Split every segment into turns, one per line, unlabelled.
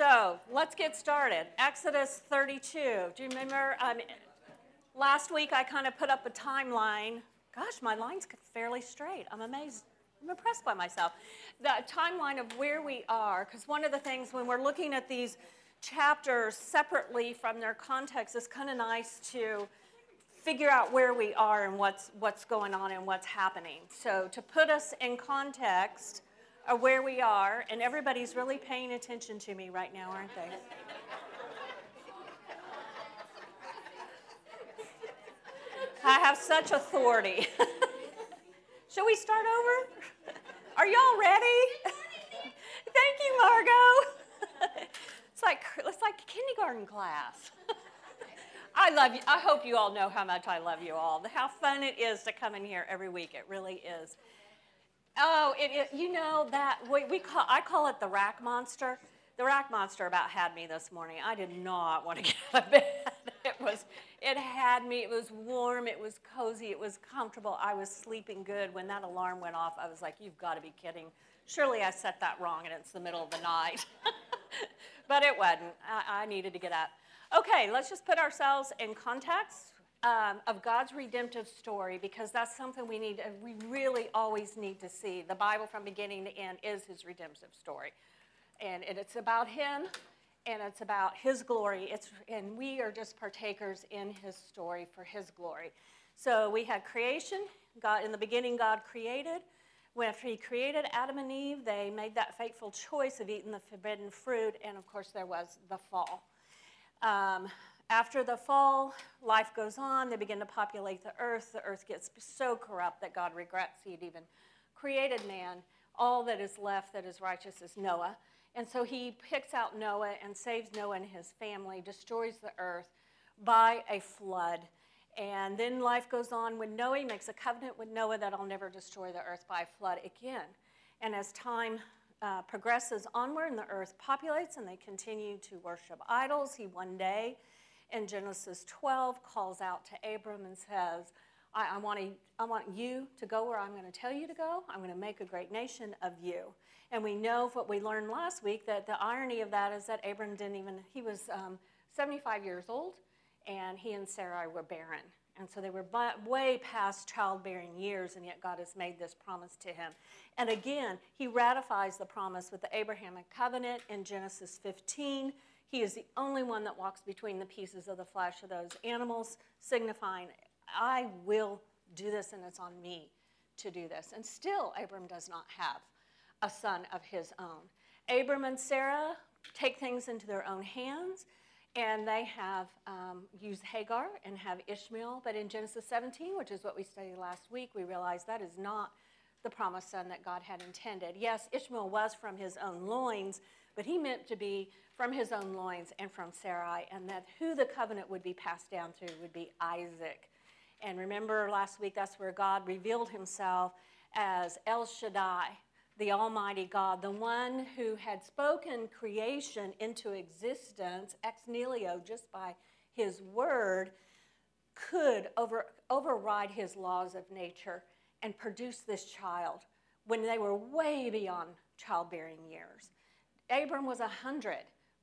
So let's get started. Exodus 32. Do you remember? Um, last week I kind of put up a timeline. Gosh, my line's fairly straight. I'm amazed. I'm impressed by myself. The timeline of where we are, because one of the things when we're looking at these chapters separately from their context, it's kind of nice to figure out where we are and what's, what's going on and what's happening. So, to put us in context of where we are, and everybody's really paying attention to me right now, aren't they? I have such authority. Shall we start over? Are y'all ready? Thank you, Margot. it's like it's like kindergarten class. I love you. I hope you all know how much I love you all. How fun it is to come in here every week. It really is. Oh, it, it, you know that we, we call I call it the rack monster. The rack monster about had me this morning. I did not want to get out of bed. It was it had me. It was warm. It was cozy. It was comfortable. I was sleeping good. When that alarm went off, I was like, "You've got to be kidding! Surely I set that wrong, and it's the middle of the night." but it wasn't. I, I needed to get up. Okay, let's just put ourselves in context um, of God's redemptive story because that's something we need. We really always need to see. The Bible, from beginning to end, is His redemptive story, and, it's about Him, and it's about His glory. It's and we are just partakers in His story for His glory. So we had creation. God in the beginning, God created. When after He created Adam and Eve, they made that fateful choice of eating the forbidden fruit, and of course there was the fall. Um, after the fall, life goes on. They begin to populate the earth. The earth gets so corrupt that God regrets He had even created man. All that is left that is righteous is Noah. And so he picks out Noah and saves Noah and his family, destroys the earth by a flood. And then life goes on when Noah makes a covenant with Noah that I'll never destroy the earth by flood again. And as time uh, progresses onward and the earth populates and they continue to worship idols, he one day in Genesis 12 calls out to Abram and says, I, I, want, to, I want you to go where I'm going to tell you to go. I'm going to make a great nation of you. And we know what we learned last week that the irony of that is that Abram didn't even, he was um, 75 years old and he and Sarai were barren. And so they were way past childbearing years, and yet God has made this promise to him. And again, he ratifies the promise with the Abrahamic covenant in Genesis 15. He is the only one that walks between the pieces of the flesh of those animals, signifying, I will do this, and it's on me to do this. And still, Abram does not have a son of his own. Abram and Sarah take things into their own hands and they have um, used Hagar and have Ishmael. But in Genesis 17, which is what we studied last week, we realize that is not the promised son that God had intended. Yes, Ishmael was from his own loins, but he meant to be from his own loins and from Sarai, and that who the covenant would be passed down to would be Isaac. And remember last week, that's where God revealed himself as El Shaddai, the Almighty God, the one who had spoken creation into existence ex nihilo just by his word, could over, override his laws of nature and produce this child when they were way beyond childbearing years. Abram was 100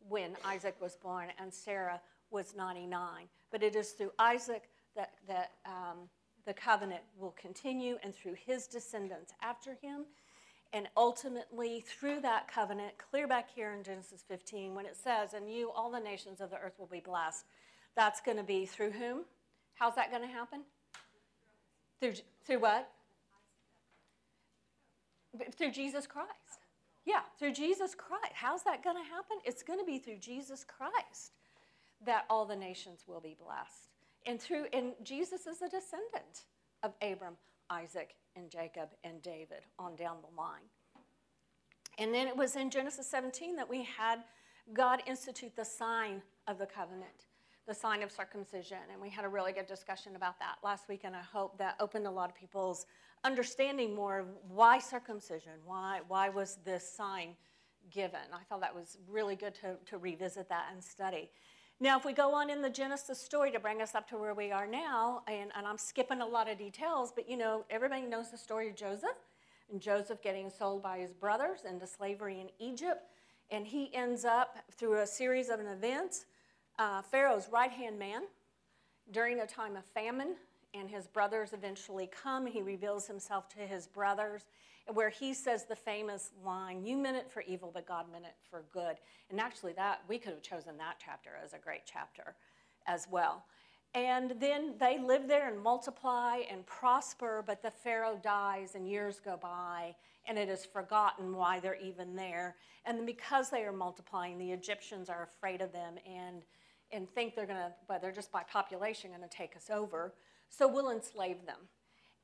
when Isaac was born, and Sarah was 99. But it is through Isaac that, that um, the covenant will continue, and through his descendants after him. And ultimately, through that covenant, clear back here in Genesis 15, when it says, And you, all the nations of the earth will be blessed, that's going to be through whom? How's that going to happen? Through, through what? Through Jesus Christ. Yeah, through Jesus Christ. How's that going to happen? It's going to be through Jesus Christ that all the nations will be blessed. And through and Jesus is a descendant of Abram, Isaac, and Jacob and David on down the line. And then it was in Genesis 17 that we had God institute the sign of the covenant, the sign of circumcision. And we had a really good discussion about that last week, and I hope that opened a lot of people's understanding more of why circumcision, why, why was this sign given. I thought that was really good to, to revisit that and study. Now, if we go on in the Genesis story to bring us up to where we are now, and, and I'm skipping a lot of details, but you know, everybody knows the story of Joseph, and Joseph getting sold by his brothers into slavery in Egypt. And he ends up, through a series of events, uh, Pharaoh's right hand man during a time of famine. And his brothers eventually come. He reveals himself to his brothers, where he says the famous line, You meant it for evil, but God meant it for good. And actually, that we could have chosen that chapter as a great chapter as well. And then they live there and multiply and prosper, but the Pharaoh dies and years go by, and it is forgotten why they're even there. And because they are multiplying, the Egyptians are afraid of them and, and think they're going to, well, they're just by population going to take us over. So we'll enslave them.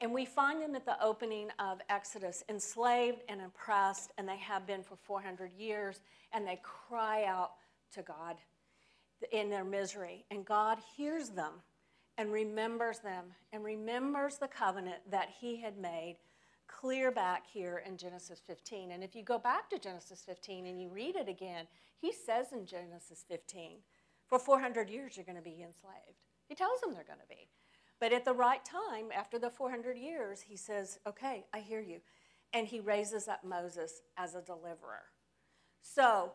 And we find them at the opening of Exodus, enslaved and oppressed, and they have been for 400 years, and they cry out to God in their misery. And God hears them and remembers them and remembers the covenant that He had made clear back here in Genesis 15. And if you go back to Genesis 15 and you read it again, He says in Genesis 15, for 400 years you're going to be enslaved. He tells them they're going to be. But at the right time, after the 400 years, He says, okay, I hear you. And He raises up Moses as a deliverer. So,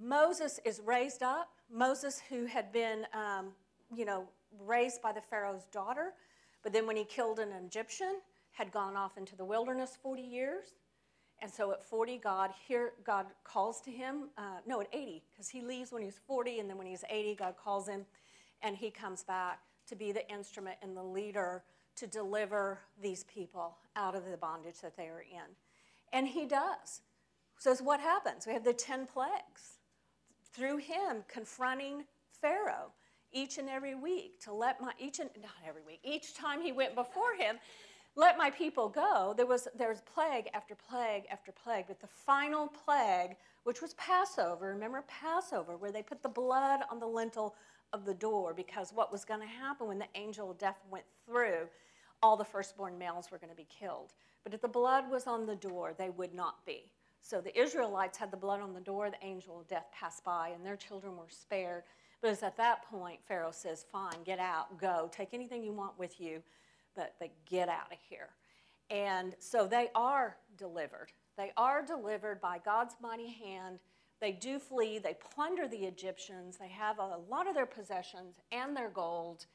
Moses is raised up. Moses, who had been, um, you know, raised by the Pharaoh's daughter, but then when he killed an Egyptian, had gone off into the wilderness 40 years. And so at 40, God here God calls to him. Uh, no, at 80, because he leaves when he's 40, and then when he's 80, God calls him, and he comes back to be the instrument and the leader to deliver these people out of the bondage that they are in. And he does. So what happens? We have the 10 plagues through him confronting Pharaoh each and every week to let my each and not every week each time he went before him let my people go there was there was plague after plague after plague but the final plague which was passover remember passover where they put the blood on the lintel of the door because what was going to happen when the angel of death went through all the firstborn males were going to be killed but if the blood was on the door they would not be so the Israelites had the blood on the door, the angel of death passed by, and their children were spared. But at that point Pharaoh says, Fine, get out, go, take anything you want with you, but, but get out of here. And so they are delivered. They are delivered by God's mighty hand. They do flee, they plunder the Egyptians, they have a lot of their possessions and their gold,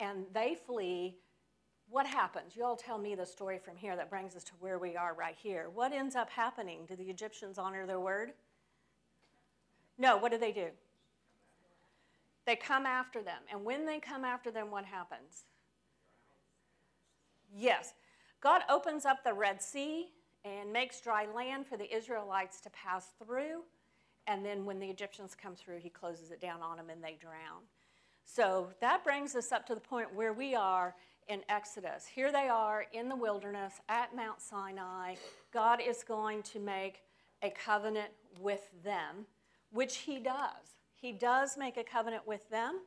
and they flee what happens? You all tell me the story from here that brings us to where we are right here. What ends up happening? Do the Egyptians honor their word? No, what do they do? They come after them. And when they come after them, what happens? Yes. God opens up the Red Sea and makes dry land for the Israelites to pass through. And then when the Egyptians come through, he closes it down on them and they drown. So that brings us up to the point where we are in Exodus. Here they are in the wilderness at Mount Sinai. God is going to make a covenant with them, which He does. He does make a covenant with them.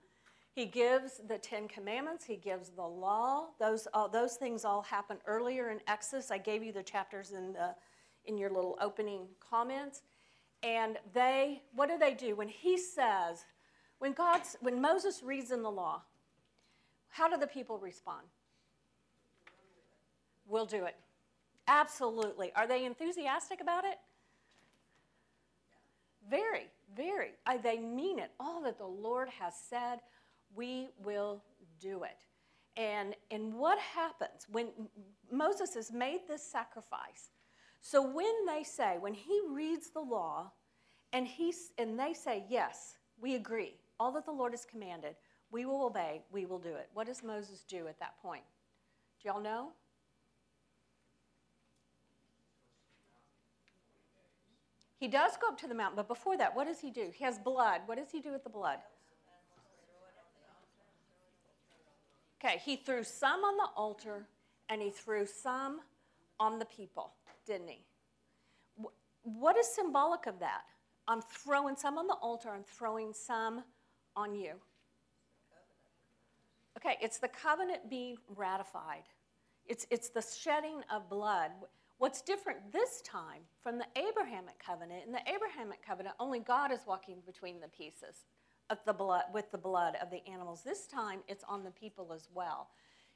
He gives the Ten Commandments, He gives the law. Those, all, those things all happen earlier in Exodus. I gave you the chapters in, the, in your little opening comments. And they, what do they do? When He says, when, God's, when Moses reads in the law, how do the people respond? We'll do it. Absolutely. Are they enthusiastic about it? Very, very. I, they mean it. All that the Lord has said, we will do it. And, and what happens when Moses has made this sacrifice? So when they say, when he reads the law and, he's, and they say, yes, we agree, all that the Lord has commanded, we will obey, we will do it. What does Moses do at that point? Do y'all know? He does go up to the mountain, but before that, what does he do? He has blood. What does he do with the blood? Okay, he threw some on the altar and he threw some on the people, didn't he? What is symbolic of that? I'm throwing some on the altar, I'm throwing some on you. Okay, it's the covenant being ratified. It's, it's the shedding of blood. What's different this time from the Abrahamic covenant, in the Abrahamic covenant, only God is walking between the pieces of the blood with the blood of the animals. This time it's on the people as well.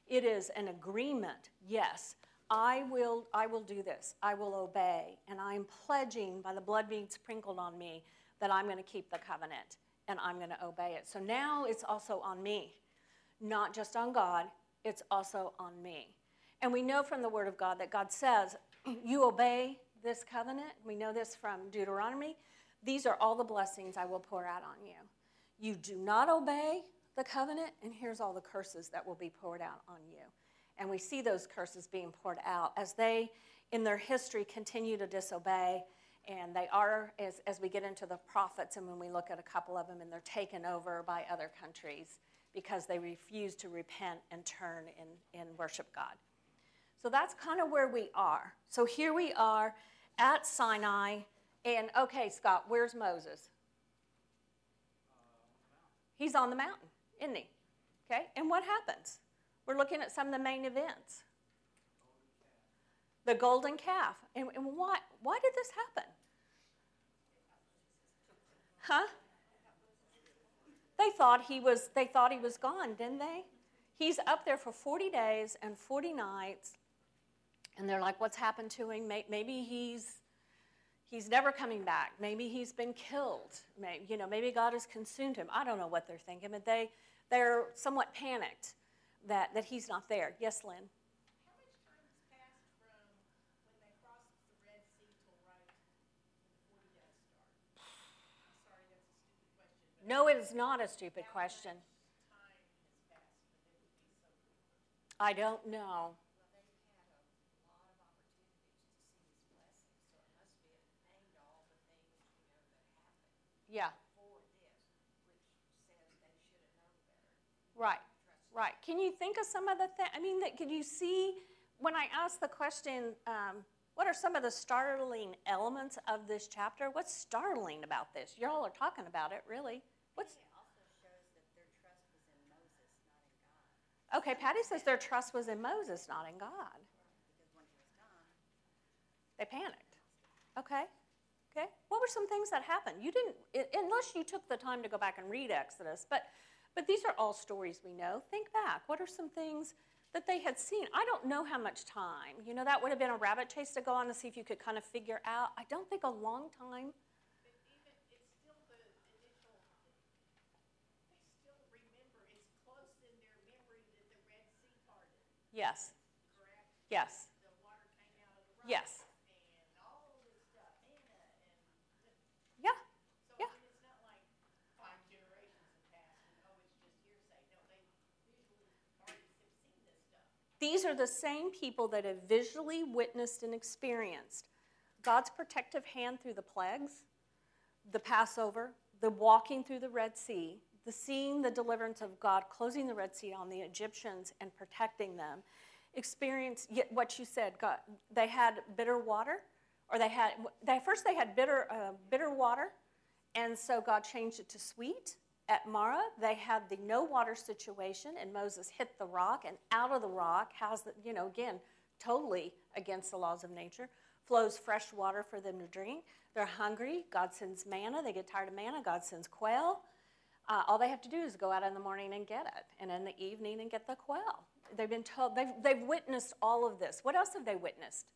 It is an agreement, yes. I will, I will do this. I will obey. And I am pledging by the blood being sprinkled on me that I'm going to keep the covenant and I'm going to obey it. So now it's also on me, not just on God, it's also on me. And we know from the Word of God that God says, You obey this covenant. We know this from Deuteronomy. These are all the blessings I will pour out on you. You do not obey the covenant, and here's all the curses that will be poured out on you. And we see those curses being poured out as they, in their history, continue to disobey. And they are, as, as we get into the prophets, and when we look at a couple of them, and they're taken over by other countries because they refuse to repent and turn and, and worship God. So that's kind of where we are. So here we are at Sinai. And okay, Scott, where's Moses? He's on the mountain, isn't he? Okay, and what happens? We're looking at some of the main events. The golden calf. And, and why, why did this happen? Huh? They thought he was they thought he was gone, didn't they? He's up there for 40 days and 40 nights. And they're like, what's happened to him? Maybe he's he's never coming back. Maybe he's been killed. Maybe, you know, maybe God has consumed him. I don't know what they're thinking, but they they're somewhat panicked that, that he's not there. Yes, Lynn. No, it is not a stupid question. I don't know. Yeah. Right. Right. Can you think of some of the things? I mean, that, can you see when I asked the question, um, what are some of the startling elements of this chapter? What's startling about this? Y'all are talking about it, really. What's Okay, Patty says their trust was in Moses, not in God. They panicked. Okay. Okay. What were some things that happened? You didn't, unless you took the time to go back and read Exodus, but but these are all stories we know. Think back. What are some things that they had seen? I don't know how much time. You know, that would have been a rabbit chase to go on to see if you could kind of figure out. I don't think a long time. Yes. Correct? Yes. Yes. These are the same people that have visually witnessed and experienced God's protective hand through the plagues, the Passover, the walking through the Red Sea, the seeing the deliverance of God closing the Red Sea on the Egyptians and protecting them. Experience what you said. God, they had bitter water, or they had they, first they had bitter uh, bitter water, and so God changed it to sweet at Marah, they had the no water situation, and Moses hit the rock, and out of the rock has the, you know, again, totally against the laws of nature, flows fresh water for them to drink. They're hungry. God sends manna. They get tired of manna. God sends quail. Uh, all they have to do is go out in the morning and get it, and in the evening and get the quail. They've been told, they've, they've witnessed all of this. What else have they witnessed?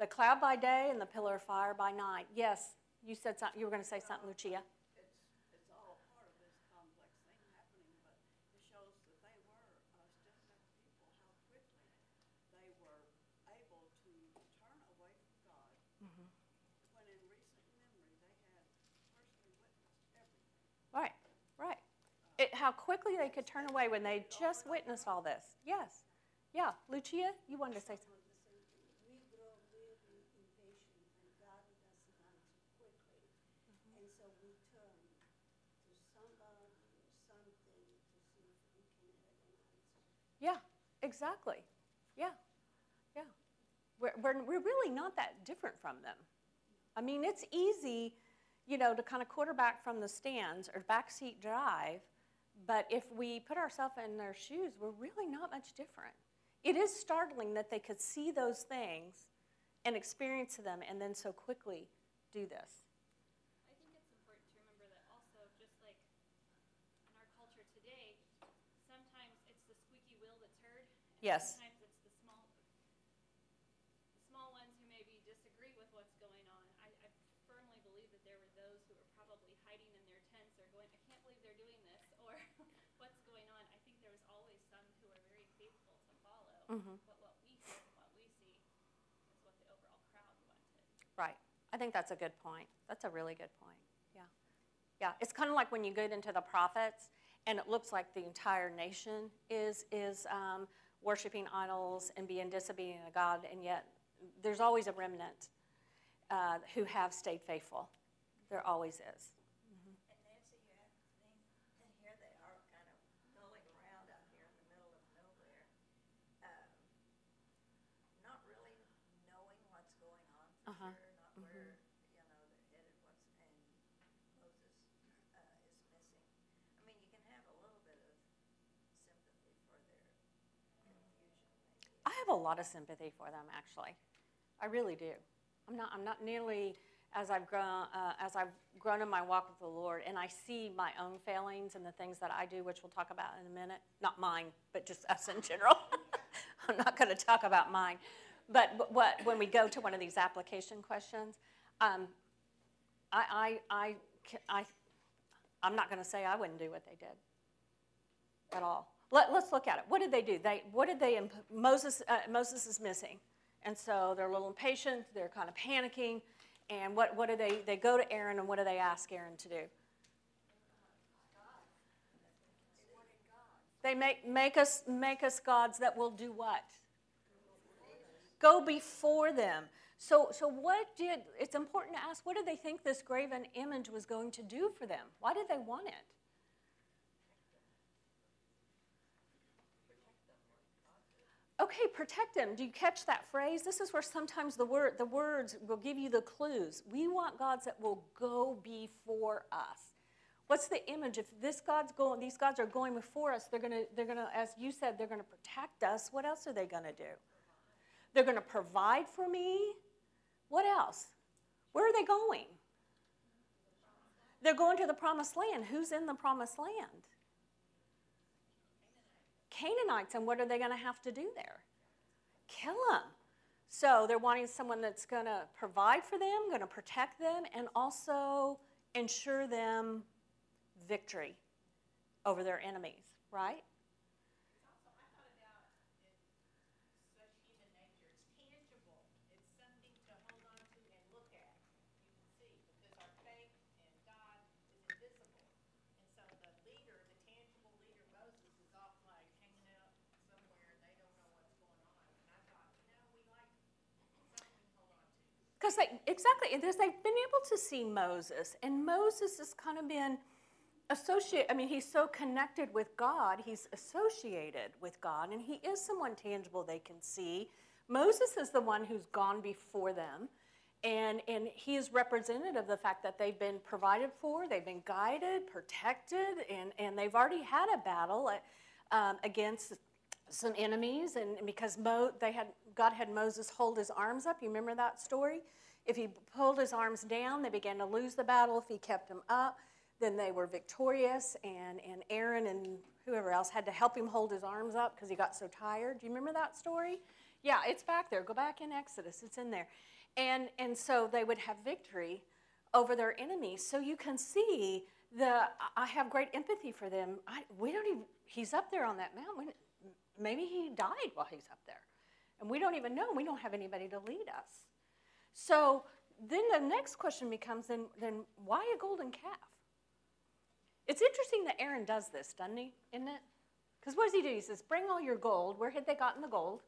The cloud by day and the pillar of fire by night. Yes, you said something. You were going to say something, Lucia. How quickly they could turn away when they just witnessed all this. Yes. Yeah. Lucia, you wanted to say something. Yeah, exactly. Yeah, yeah. We're, we're, we're really not that different from them. I mean, it's easy, you know, to kind of quarterback from the stands or backseat drive but if we put ourselves in their shoes, we're really not much different. It is startling that they could see those things and experience them and then so quickly do this.
I think it's important to remember that also, just like in our culture today, sometimes it's the squeaky wheel that's heard.
yes.
Sometimes it's the small,
Mhm.
But what we hear and what we see is what the overall crowd wanted.
Right. I think that's a good point. That's a really good point. Yeah. Yeah. It's kind of like when you get into the prophets and it looks like the entire nation is is um, worshiping idols and being disobedient to God, and yet there's always a remnant uh, who have stayed faithful. There always is.
And Nancy, you have to think, and here they are kind of milling around out here in the middle of nowhere. um, Not really knowing what's going on for
Uh-huh.
sure, not where, you know, they're headed, what's, and Moses, uh, is missing. I mean, you can have a little bit of sympathy for their confusion maybe.
I have a lot of sympathy for them, actually. I really do. I'm not. I'm not nearly as I've grown uh, as I've grown in my walk with the Lord, and I see my own failings and the things that I do, which we'll talk about in a minute. Not mine, but just us in general. I'm not going to talk about mine. But, what when we go to one of these application questions, um, I, I, I, I, I'm not going to say I wouldn't do what they did at all. Let, let's look at it. What did they do? They, what did they, imp- Moses, uh, Moses is missing. And so they're a little impatient, they're kind of panicking. And what, what do they, they go to Aaron and what do they ask Aaron to do? They make, make us, make us gods that will do what? Go before them. So, so what did, it's important to ask, what did they think this graven image was going to do for them? Why did they want it? Okay, protect them. Do you catch that phrase? This is where sometimes the word the words will give you the clues. We want gods that will go before us. What's the image? If this God's going, these gods are going before us, they're gonna, they're gonna, as you said, they're gonna protect us. What else are they gonna do? They're gonna provide for me. What else? Where are they going? They're going to the promised land. Who's in the promised land? Canaanites, and what are they going to have to do there? Kill them. So they're wanting someone that's going to provide for them, going to protect them, and also ensure them victory over their enemies, right?
Also, I thought about it, such human nature, it's tangible, it's something to hold on to and look at, you can see, because our faith in God is invisible. And so the leader, the tangible leader Moses is off like hanging out somewhere and they don't know what's going on. And I thought, you know, we like something to hold on to.
Because they exactly, they've been able to see Moses, and Moses has kind of been associated. I mean, he's so connected with God, he's associated with God, and he is someone tangible they can see. Moses is the one who's gone before them, and and he is representative of the fact that they've been provided for, they've been guided, protected, and and they've already had a battle uh, um, against some enemies, and because Mo, they had God had Moses hold his arms up. You remember that story? If he pulled his arms down, they began to lose the battle. If he kept them up, then they were victorious. And and Aaron and whoever else had to help him hold his arms up because he got so tired. Do you remember that story? Yeah, it's back there. Go back in Exodus. It's in there. And and so they would have victory over their enemies. So you can see the. I have great empathy for them. I, we don't even. He's up there on that mountain. Maybe he died while he's up there, and we don't even know. We don't have anybody to lead us. So then the next question becomes: then then why a golden calf? It's interesting that Aaron does this, doesn't he? Isn't it? Because what does he do? He says, "Bring all your gold." Where had they gotten the gold?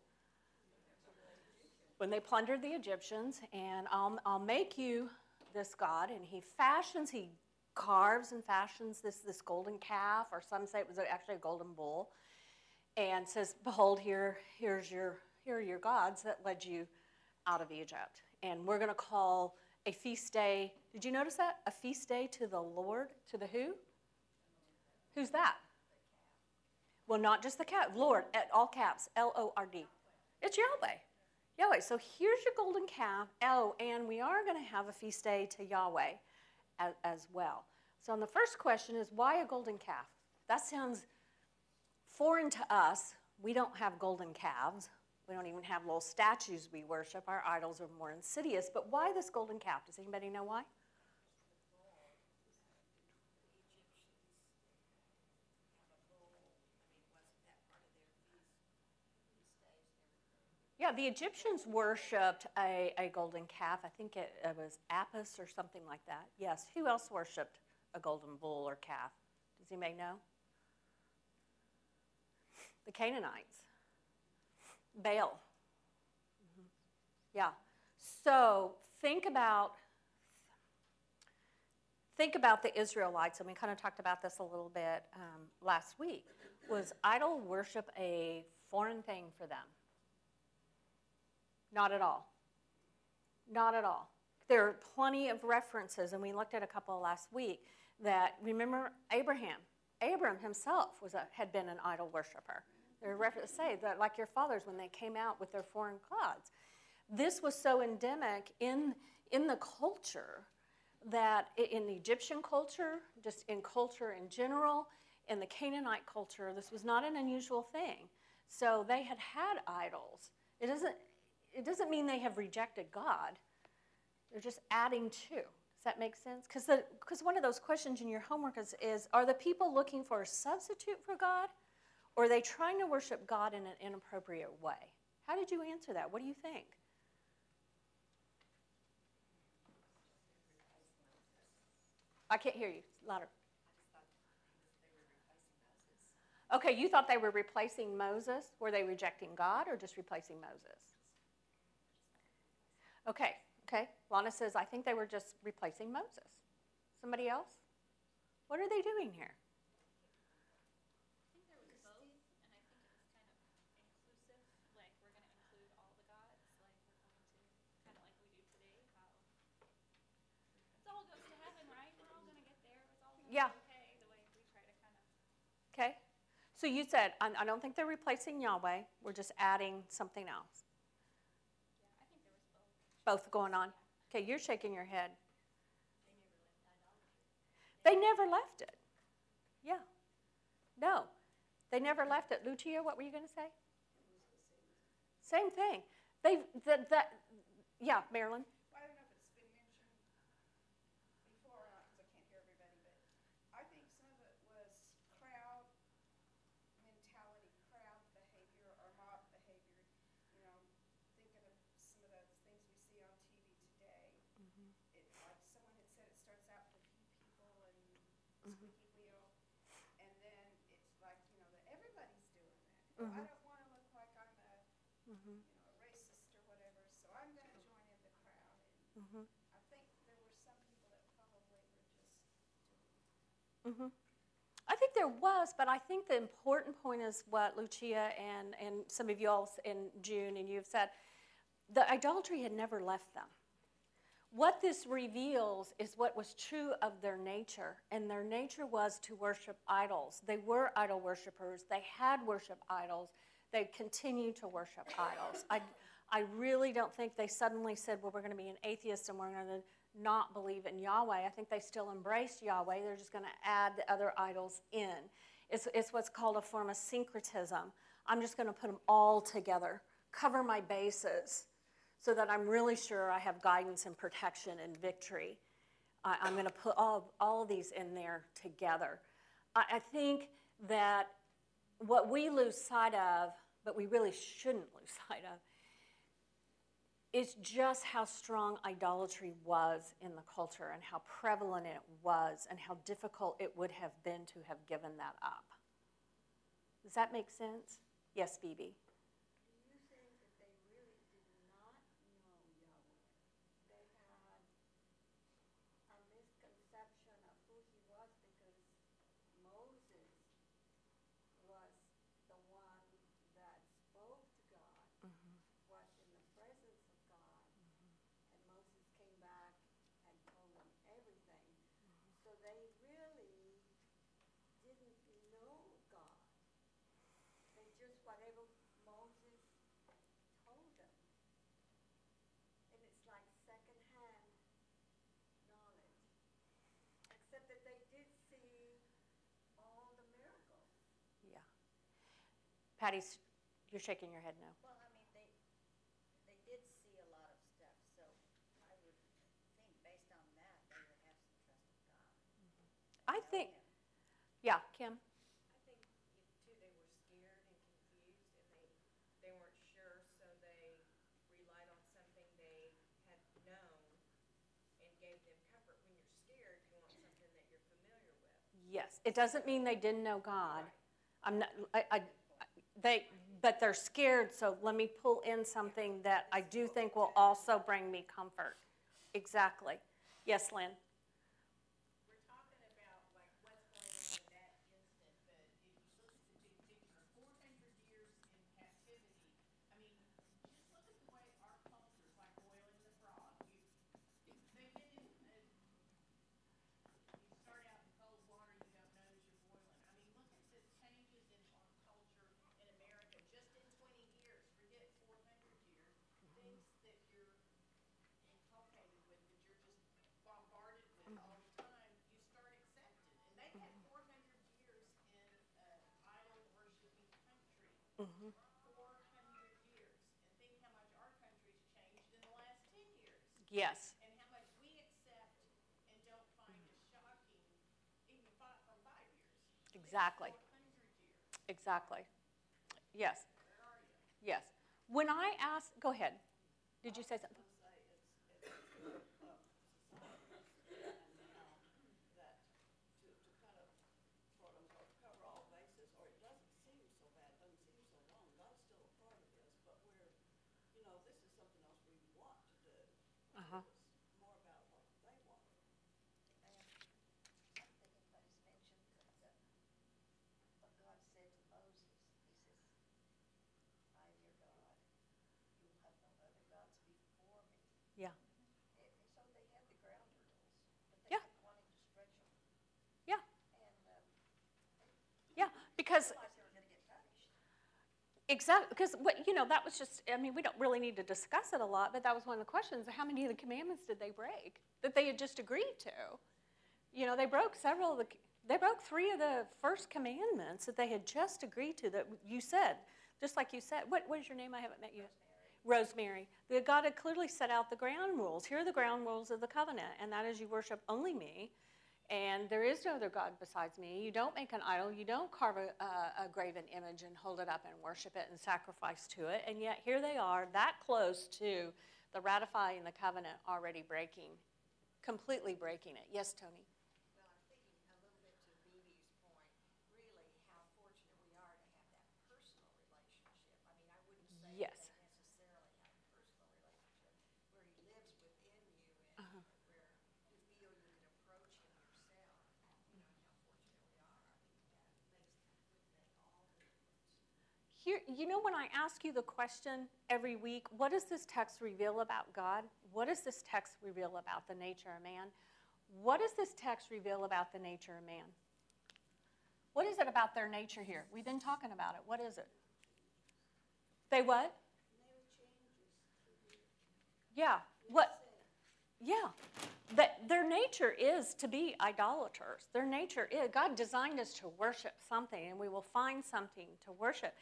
when they plundered the Egyptians, and I'll, I'll make you this God. And he fashions, he carves and fashions this, this golden calf, or some say it was actually a golden bull, and says, Behold, here, here's your, here are your gods that led you out of Egypt. And we're going to call a feast day. Did you notice that? A feast day to the Lord, to the who? Who's that? Well, not just the cat, Lord, at all caps, L O R D. It's Yahweh. Yahweh. So here's your golden calf. Oh, and we are going to have a feast day to Yahweh as, as well. So, on the first question is why a golden calf? That sounds foreign to us. We don't have golden calves. We don't even have little statues we worship. Our idols are more insidious. But why this golden calf? Does anybody know why? Yeah, the Egyptians worshipped a, a golden calf. I think it, it was Apis or something like that. Yes. Who else worshipped a golden bull or calf? Does anybody know? The Canaanites. Baal. Yeah. So think about think about the Israelites, and we kind of talked about this a little bit um, last week. Was idol worship a foreign thing for them? Not at all. Not at all. There are plenty of references, and we looked at a couple last week. That remember Abraham. Abram himself was a, had been an idol worshiper. Are say that, like your fathers, when they came out with their foreign gods. This was so endemic in in the culture that in the Egyptian culture, just in culture in general, in the Canaanite culture, this was not an unusual thing. So they had had idols. It doesn't, it doesn't mean they have rejected God. They're just adding to. Does that make sense? Because one of those questions in your homework is, is Are the people looking for a substitute for God? Or are they trying to worship God in an inappropriate way? How did you answer that? What do you think? I can't hear you. Louder. Okay, you thought they were replacing Moses. Were they rejecting God or just replacing Moses? Okay, okay. Lana says, I think they were just replacing Moses. Somebody else? What are they doing here?
I think there was both, and I think it was kind of inclusive. Like we're going to include all the gods. Like we're going to kind of like we do today. How it all goes to heaven, right? We're all going to get there. It's all going to
Yeah.
okay. The way we try to kind of.
Okay. So you said, I, I don't think they're replacing Yahweh. We're just adding something else.
Yeah, I think there was both.
Both going on. Okay, you're shaking your head. They never left it. Yeah. No, they never left it. Lucia, what were you going to say? Same thing. They that that yeah, Marilyn.
Well, I don't know if it's been mentioned before or not, because I can't hear everybody, but I think some of it was crowd mentality, crowd behavior, or mob behavior. You know, thinking of some of the things we see on TV today. It, like someone had said, it starts out with a few people and squeaky wheel, and then it's like, you know, that everybody's doing that. Well, I don't want to look like I'm a, you know, a racist or whatever, so I'm going to join in the And I think there were some people that probably were just doing
I think there was, but I think the important point is what Lucia and, and some of you all in June and you have said. The idolatry had never left them. What this reveals is what was true of their nature, and their nature was to worship idols. They were idol worshippers, they had worship idols, they continue to worship idols. I, I really don't think they suddenly said, Well, we're going to be an atheist and we're going to not believe in Yahweh. I think they still embraced Yahweh, they're just going to add the other idols in. It's, it's what's called a form of syncretism. I'm just going to put them all together, cover my bases so that I'm really sure I have guidance and protection and victory. I, I'm going to put all, all of these in there together. I, I think that what we lose sight of, but we really shouldn't lose sight of, is just how strong idolatry was in the culture and how prevalent it was and how difficult it would have been to have given that up. Does that make sense? Yes, Phoebe.
Do you think that they really did not know Yahweh? They had a misconception of who he was because Moses was the one that spoke to God, was in the presence of God, and Moses came back and told them everything. So they really didn't know God. They just whatever Moses told them. And it's like secondhand knowledge. Except that they did see all the miracles.
Yeah. Patty's, you're shaking your head no.
Well, I mean, they, they did see a lot of stuff, so I would think based on that, they would have some trust in God. Mm-hmm.
I think, yeah, Kim.
I think too they were scared and confused and they they weren't sure, so they
Yes, it doesn't mean they didn't know God. I'm not, I, I, they, but they're scared, so let me pull in something that I do think will also bring me comfort. Exactly. Yes, Lynn?
We're talking about like what's going on in that instant, but if you look at the big picture, four hundred years in captivity, I mean, just look at the way our culture is like boiling the frog. You, they get in, uh, you start out in cold water, you don't know as you're boiling. I mean, look at the changes in our culture in America, just in twenty years, forget four hundred years. Things that you're inculcated with, that you're just bombarded with all the time, you start accepting. And they had four hundred years in an idol worshiping country. Four hundred years. And think how much our country's changed in the last ten
Yes.
And how much we accept and don't find as shocking, even fi- from five years.
Exactly.
Years.
Exactly. Yes. Yes. When I ask, go ahead. Did you say something?
that to, to kind of sort of cover all bases, or it doesn't seem so bad, it doesn't seem so long, God's still a part of this, but we're, you know, this is something else we want to do.
Uh-huh.
It's more about what they want.
And I don't think anybody's mentioned that, uh, what God said to Moses. He says, I am your God. You will have no other gods before me.
Yeah.
And so they had the ground rules, but they
Yeah.
kept wanting to stretch them.
Yeah.
And, um,
Yeah. Because. Exactly, because what, you know, that was just, I mean, we don't really need to discuss it a lot, but that was one of the questions. How many of the commandments did they break that they had just agreed to? You know, they broke several of the, they broke three of the first commandments that they had just agreed to that you said, just like you said. What, what is your name? I haven't met you. Rosemary. The God had clearly set out the ground rules. Here are the ground rules of the covenant, and that is you worship only me, and there is no other God besides me. You don't make an idol. You don't carve a, a, a graven image and hold it up and worship it and sacrifice to it. And yet here they are, that close to the ratifying the covenant, already breaking, completely breaking it. Yes, Tony.
Well, I'm thinking a little bit to Mimi's point, really how fortunate we are to have that personal relationship. I mean, I wouldn't say that
Yes.
they necessarily have a personal relationship where he lives within you
Uh-huh.
and where you feel you can approach him yourself. You know, how fortunate we are. I think that makes, would make all the difference.
Here, you know, when I ask you the question every week, what does this text reveal about God? What does this text reveal about the nature of man? What does this text reveal about the nature of man? What is it about their nature here? We've been talking about it. What is it? They what? Yeah. What? Yeah. That their nature is to be idolaters. Their nature is God designed us to worship something, and we will find something to worship.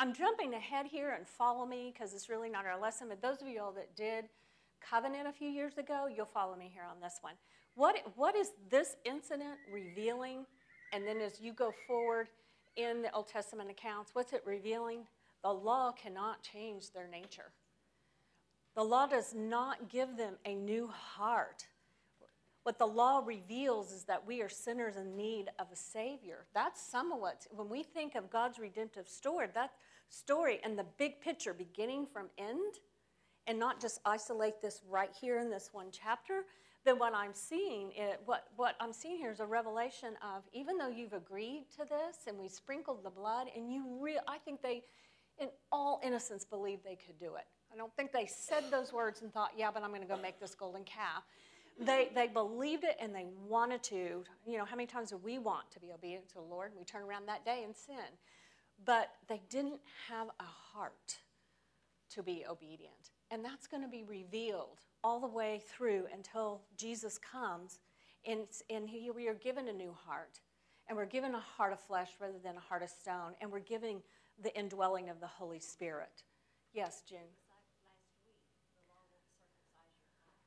I'm jumping ahead here and follow me because it's really not our lesson. But those of you all that did covenant a few years ago, you'll follow me here on this one. What what is this incident revealing? And then as you go forward in the Old Testament accounts, what's it revealing? The law cannot change their nature. The law does not give them a new heart. What the law reveals is that we are sinners in need of a Savior. That's some of what, when we think of God's redemptive story, that story and the big picture beginning from end, and not just isolate this right here in this one chapter, then what I'm seeing, it, what, what I'm seeing here is a revelation of even though you've agreed to this and we sprinkled the blood, and you real, I think they, in all innocence, believed they could do it. I don't think they said those words and thought, yeah, but I'm going to go make this golden calf. They, they believed it and they wanted to. You know, how many times do we want to be obedient to the Lord? And We turn around that day and sin. But they didn't have a heart to be obedient. And that's going to be revealed all the way through until Jesus comes. And, and he, we are given a new heart. And we're given a heart of flesh rather than a heart of stone. And we're giving the indwelling of the Holy Spirit. Yes, June.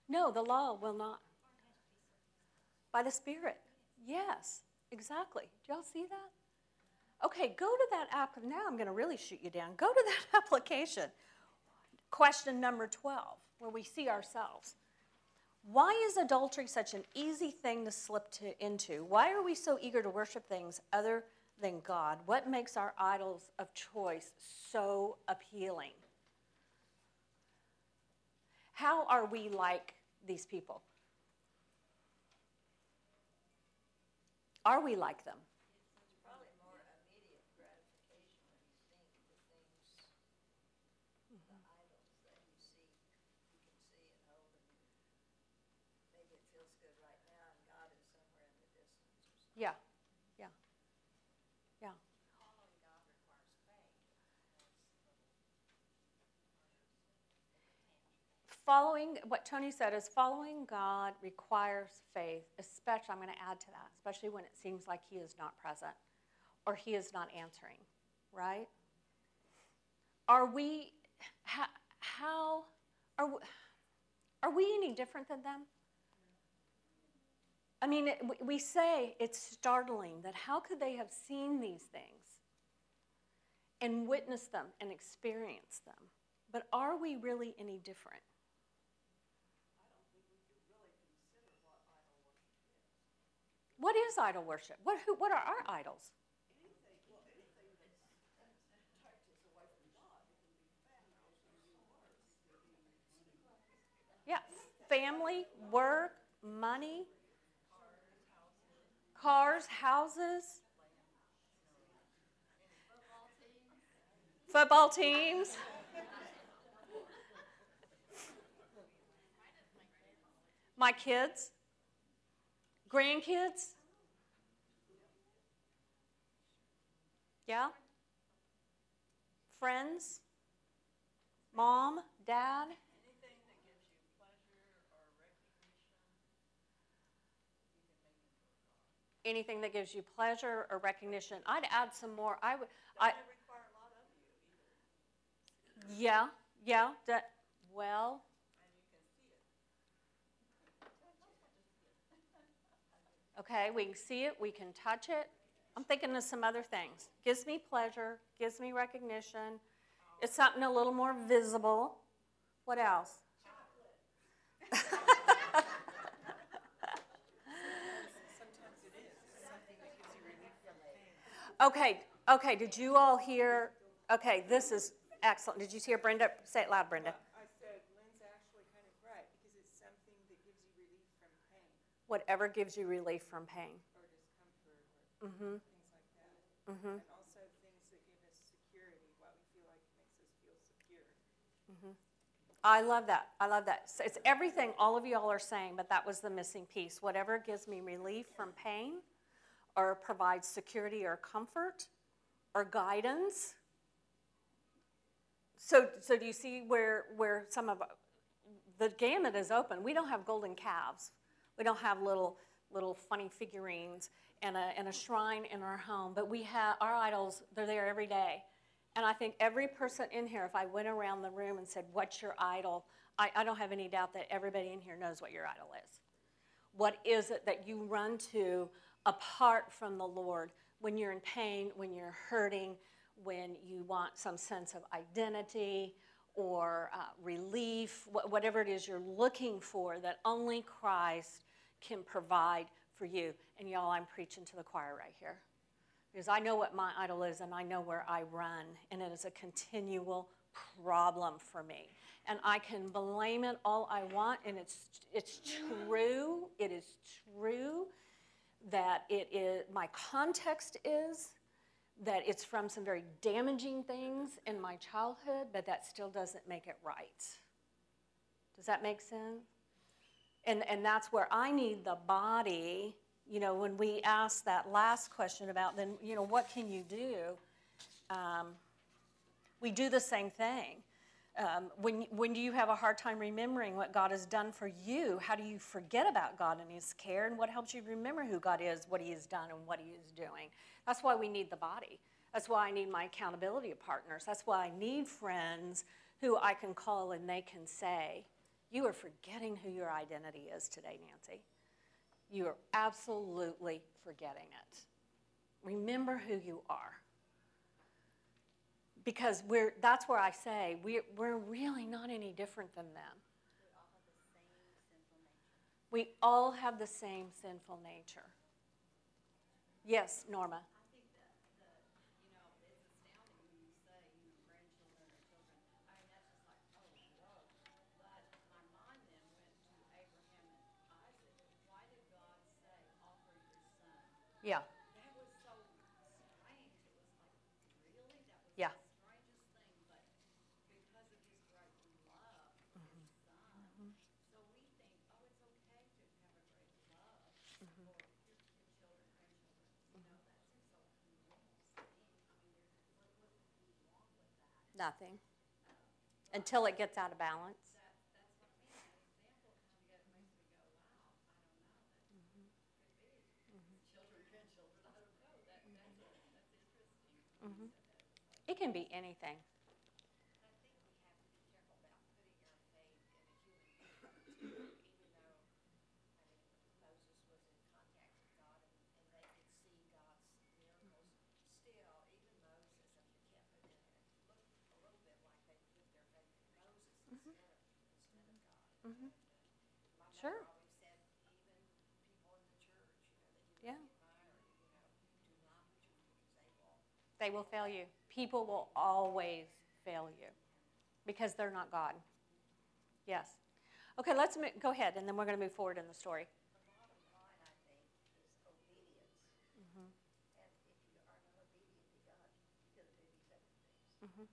No, the law will not. By the Spirit. Yes, exactly. Do y'all see that? Okay, go to that app. Now I'm going to really shoot you down. Go to that application. Question number 12, where we see ourselves. Why is adultery such an easy thing to slip to, into? Why are we so eager to worship things other than God? What makes our idols of choice so appealing? How are we like these people? Are we like them?
It's probably more immediate gratification when you think the things, the idols that you see, you can see and hold and maybe it feels good right now and God is somewhere in the distance or something.
Yeah, yeah, yeah. Following, what Tony said is following God requires faith, especially, I'm going to add to that, especially when it seems like He is not present or He is not answering, right? Are we, how, how are, we- are we any different than them? I mean, we- say it's startling that how could they have seen these things and witnessed them and experienced them? But are we really any different? What is idol worship? What, who, what are our idols? Yeah, family, work, money, cars, houses, football teams. My kids, grandkids. Yeah? Friends, mom, dad. Anything that gives you pleasure or recognition. I'd add some more. I would. I, yeah, yeah. That, well. Okay, we can see it, we can touch it. I'm thinking of some other things. Gives me pleasure, gives me recognition. It's something a little more visible. What else? Okay, okay, did you all hear? Okay, this is excellent. Did you hear Brenda? Say it loud, Brenda.
I said, Lynn's actually kind of right, because it's something that gives you relief from pain
Whatever gives you relief from pain.
or discomfort or
Mm-hmm,
things like that.
mm-hmm.
And also things that give us security, what we feel like makes us feel secure.
I love that. I love that. So it's everything all of y'all are saying, but that was the missing piece. Whatever gives me relief from pain or provides security or comfort or guidance. So, so do you see where, where some of the gamut is open? We don't have golden calves. We don't have little, little funny figurines and a, and a shrine in our home, but we have our idols, they're there every day. And I think every person in here, if I went around the room and said, What's your idol? I, I don't have any doubt that everybody in here knows what your idol is. What is it that you run to apart from the Lord when you're in pain, when you're hurting, when you want some sense of identity or uh, relief, wh- whatever it is you're looking for that only Christ can provide for you? And y'all, I'm preaching to the choir right here because I know what my idol is and I know where I run, and it is a continual problem for me. And I can blame it all I want, and it's, it's true, it is true that it is, my context is that it's from some very damaging things in my childhood, but that still doesn't make it right. Does that make sense? And, and that's where I need the body. You know, when we asked that last question about then, you know, what can you do? Um, we do the same thing. Um, when, when do you have a hard time remembering what God has done for you, how do you forget about God and His care? And what helps you remember who God is, what He has done, and what He is doing? That's why we need the body. That's why I need my accountability partners. That's why I need friends who I can call and they can say, You are forgetting who your identity is today, Nancy. You are absolutely forgetting it. Remember who you are because we're that's where I say we're, we're really not any different than them. We all have the same sinful nature. Yes, Norma.
That, you know, it's astounding when you say, you know, grandchildren or children. I mean, that's just like, oh, whoa. But my mind then went to Abraham and Isaac. Why did God say, offer your son?
Yeah.
That was so strange. It was like, really? That was
Yeah.
the strangest thing, but because of his great love for his son. So we think, oh, it's okay to have a great love for your, your children, grandchildren. You know, that seems so normal to me. I mean, there's, what, what would be wrong with that?
Nothing. Until it gets out of balance.
That, that's what I mean. That example kind of makes me go, wow, I don't know. That could be children, grandchildren, I don't know. That, that's, that's interesting. when you said that.
It can be anything.
I think we have to be careful about putting our faith in a human being, even though, I mean, Moses was in contact with God and, and they could see God's miracles. Still, even Moses, I mean, you can't put in there, it looked a little bit like they put their faith in Moses instead of, instead of God. And, uh, My
Sure.
mother always said, even people in the church, you know, that you
Yeah.
really admire, you know, do not put your, because they will
fail you. People will always fail you because they're not God. Yes. Okay, let's go ahead, and then we're going to move forward in the story.
The bottom line, I think, is obedience.
Mm-hmm.
And if you are not obedient to God, you're gonna do these other things.
Mhm.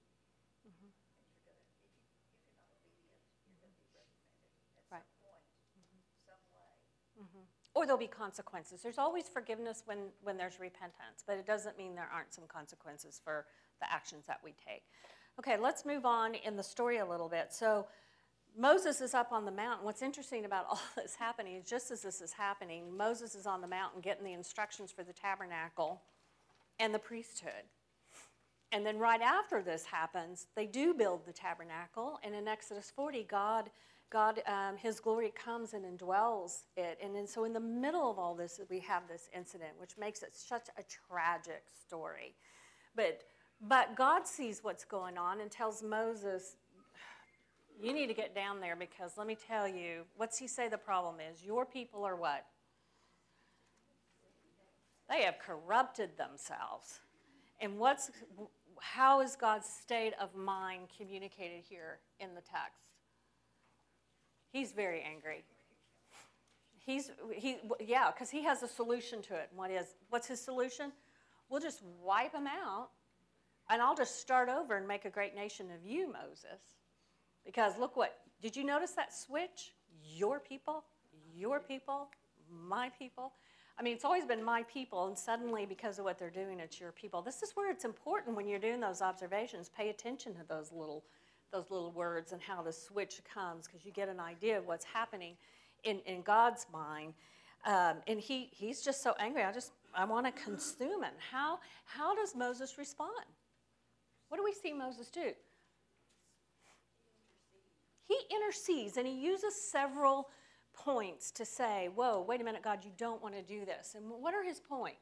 And you're gonna, if you, if you're not obedient, you're gonna be reprimanded at
Right.
some point, some way.
Or there'll be consequences. There's always forgiveness when, when there's repentance, but it doesn't mean there aren't some consequences for the actions that we take. Okay, let's move on in the story a little bit. So Moses is up on the mountain. What's interesting about all this happening is just as this is happening, Moses is on the mountain getting the instructions for the tabernacle and the priesthood. And then right after this happens, they do build the tabernacle, and in Exodus 40, God, God, um, His glory comes and indwells it. And then, so in the middle of all this, we have this incident, which makes it such a tragic story. But, but God sees what's going on and tells Moses, "You need to get down there because let me tell you, what's He say the problem is? Your people are what? They have corrupted themselves." And what's how is God's state of mind communicated here in the text? He's very angry. He's he yeah, because he has a solution to it. What is what's his solution? We'll just wipe them out, and I'll just start over and make a great nation of you, Moses. Because look what did you notice that switch? Your people, your people, my people. I mean, it's always been my people, and suddenly, because of what they're doing, it's your people. This is where it's important when you're doing those observations. Pay attention to those little, those little words and how the switch comes, because you get an idea of what's happening in, in God's mind. Um, and he, he's just so angry. I just, I want to consume him. How, how does Moses respond? What do we see Moses do? He intercedes, and he uses several points to say, Whoa, wait a minute, God, you don't want to do this. And what are his points?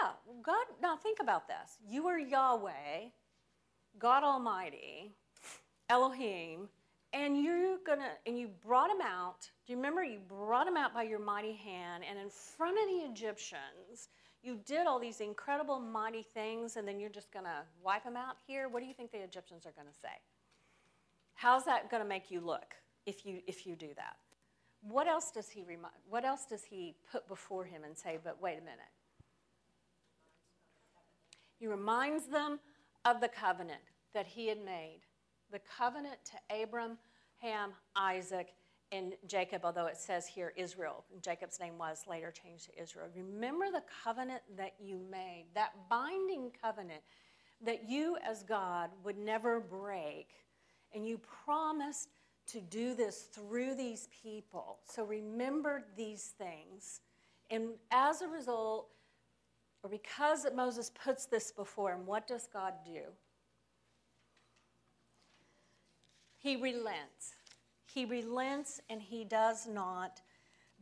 Yeah, God, now think about this. You are Yahweh, God Almighty, Elohim, and you're gonna, and you brought him out. Do you remember you brought him out by your mighty hand, and in front of the Egyptians, you did all these incredible, mighty things, and then you're just gonna wipe him out here? What do you think the Egyptians are gonna say? How's that gonna make you look if you if you do that? What else does he remind? What else does he put before him and say? But wait a minute. He reminds them of the covenant that he had made, the covenant to Abram, Ham, Isaac, and Jacob, although it says here Israel. Jacob's name was later changed to Israel. Remember the covenant that you made, that binding covenant that you as God would never break. And you promised to do this through these people. So remember these things. And as a result, because Moses puts this before him, what does God do? He relents. He relents and he does not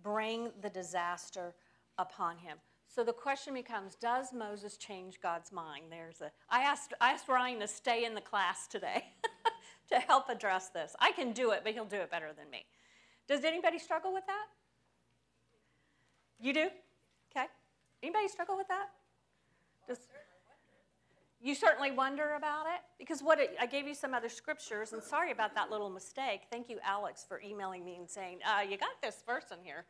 bring the disaster upon him. So the question becomes, does Moses change God's mind? There's a I asked I asked Ryan to stay in the class today to help address this. I can do it, but he'll do it better than me. Does anybody struggle with that? You do? Okay. Anybody struggle with that? Just, you certainly wonder about it because what it, I gave you some other scriptures, and sorry about that little mistake. Thank you, Alex, for emailing me and saying uh, you got this verse in here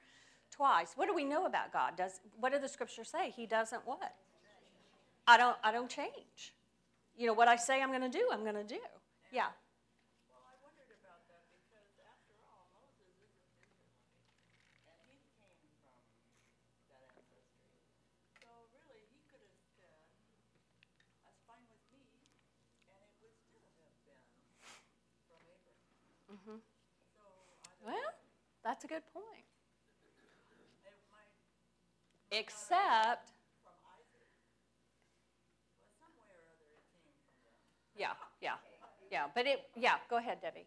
twice. What do we know about God? Does what do the scriptures say? He doesn't what? I don't. I don't change. You know what I say I'm going to do. I'm going to do. Yeah.
Well, that's
a good point. Except, yeah, yeah, yeah. But it, yeah, go ahead, Debbie.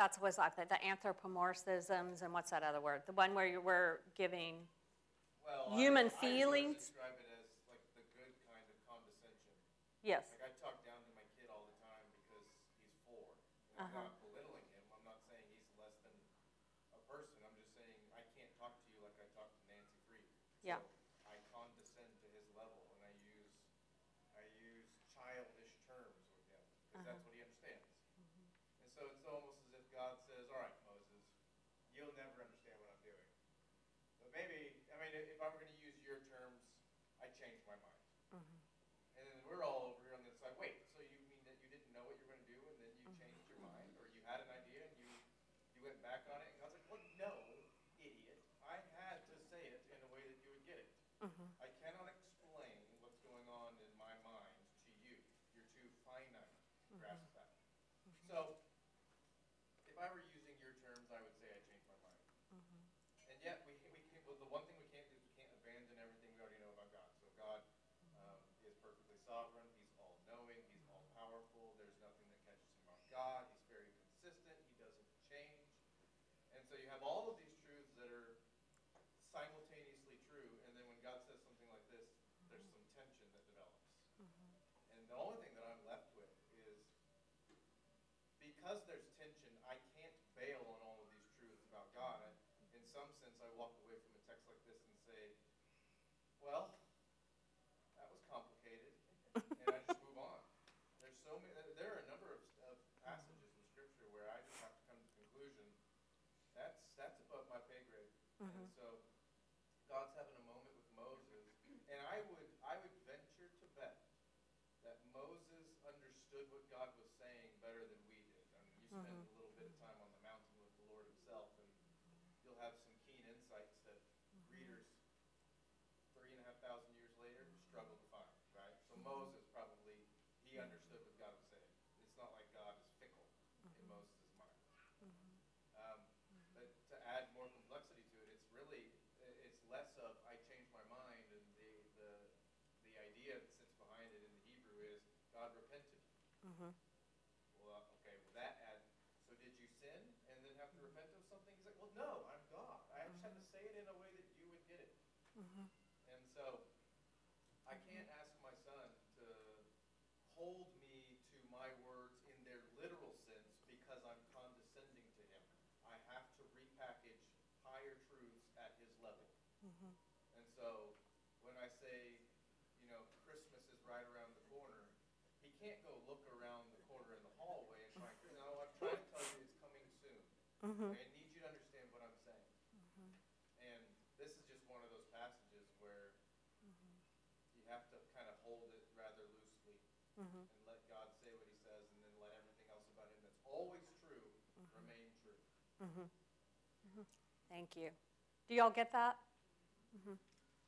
that's what's like the, the anthropomorphisms and what's that other word? The one where you were giving
well,
human
I,
feelings.
I describe it as like the good kind of condescension.
Yes.
Like I talk down to my kid all the time because he's four. And
uh-huh.
I'm not belittling him. I'm not saying he's less than a person. I'm just saying I can't talk to you like I talk to Nancy Freed. So yeah. so you have all of these And so God's having a moment with Moses, and I would I would venture to bet that Moses understood what God was saying better than we did. I mean, you spend mm-hmm. Mm-hmm. Loosely
Mhm.
and let God say what he says and then let everything else about him that's always true remain true.
Mhm. Mhm. Thank you. Do y'all get that? Mhm.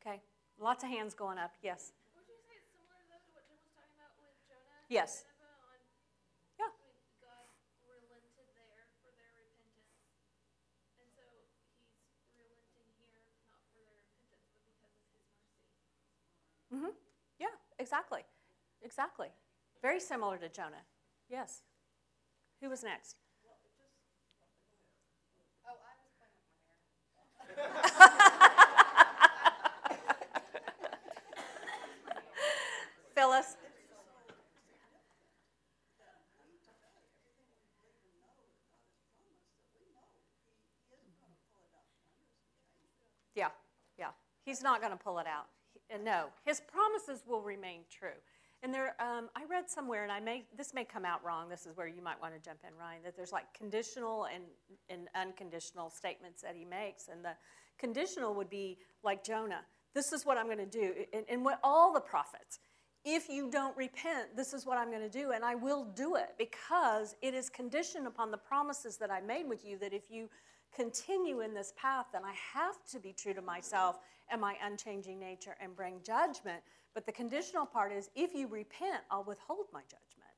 Okay. Lots of hands going up. Yes.
Would you say it's similar though to what Jim was talking about with Jonah?
Yes.
Nineveh on,
Yeah.
I mean, God relented there for their repentance, and so He's relenting here not for their repentance, but because of His mercy.
Mhm. Yeah. Exactly. Exactly. Very similar to Jonah. Yes. Who was next? Phyllis. Yeah, yeah. He's not going to pull it out. He- uh, No, his promises will remain true. And there, um, I read somewhere, and I may this may come out wrong. This is where you might want to jump in, Ryan. That there's like conditional and, and unconditional statements that he makes, and the conditional would be like Jonah. This is what I'm going to do, and, and what all the prophets. If you don't repent, this is what I'm going to do, and I will do it because it is conditioned upon the promises that I made with you. That if you continue in this path, then I have to be true to myself and my unchanging nature and bring judgment. But the conditional part is if you repent, I'll withhold my judgment.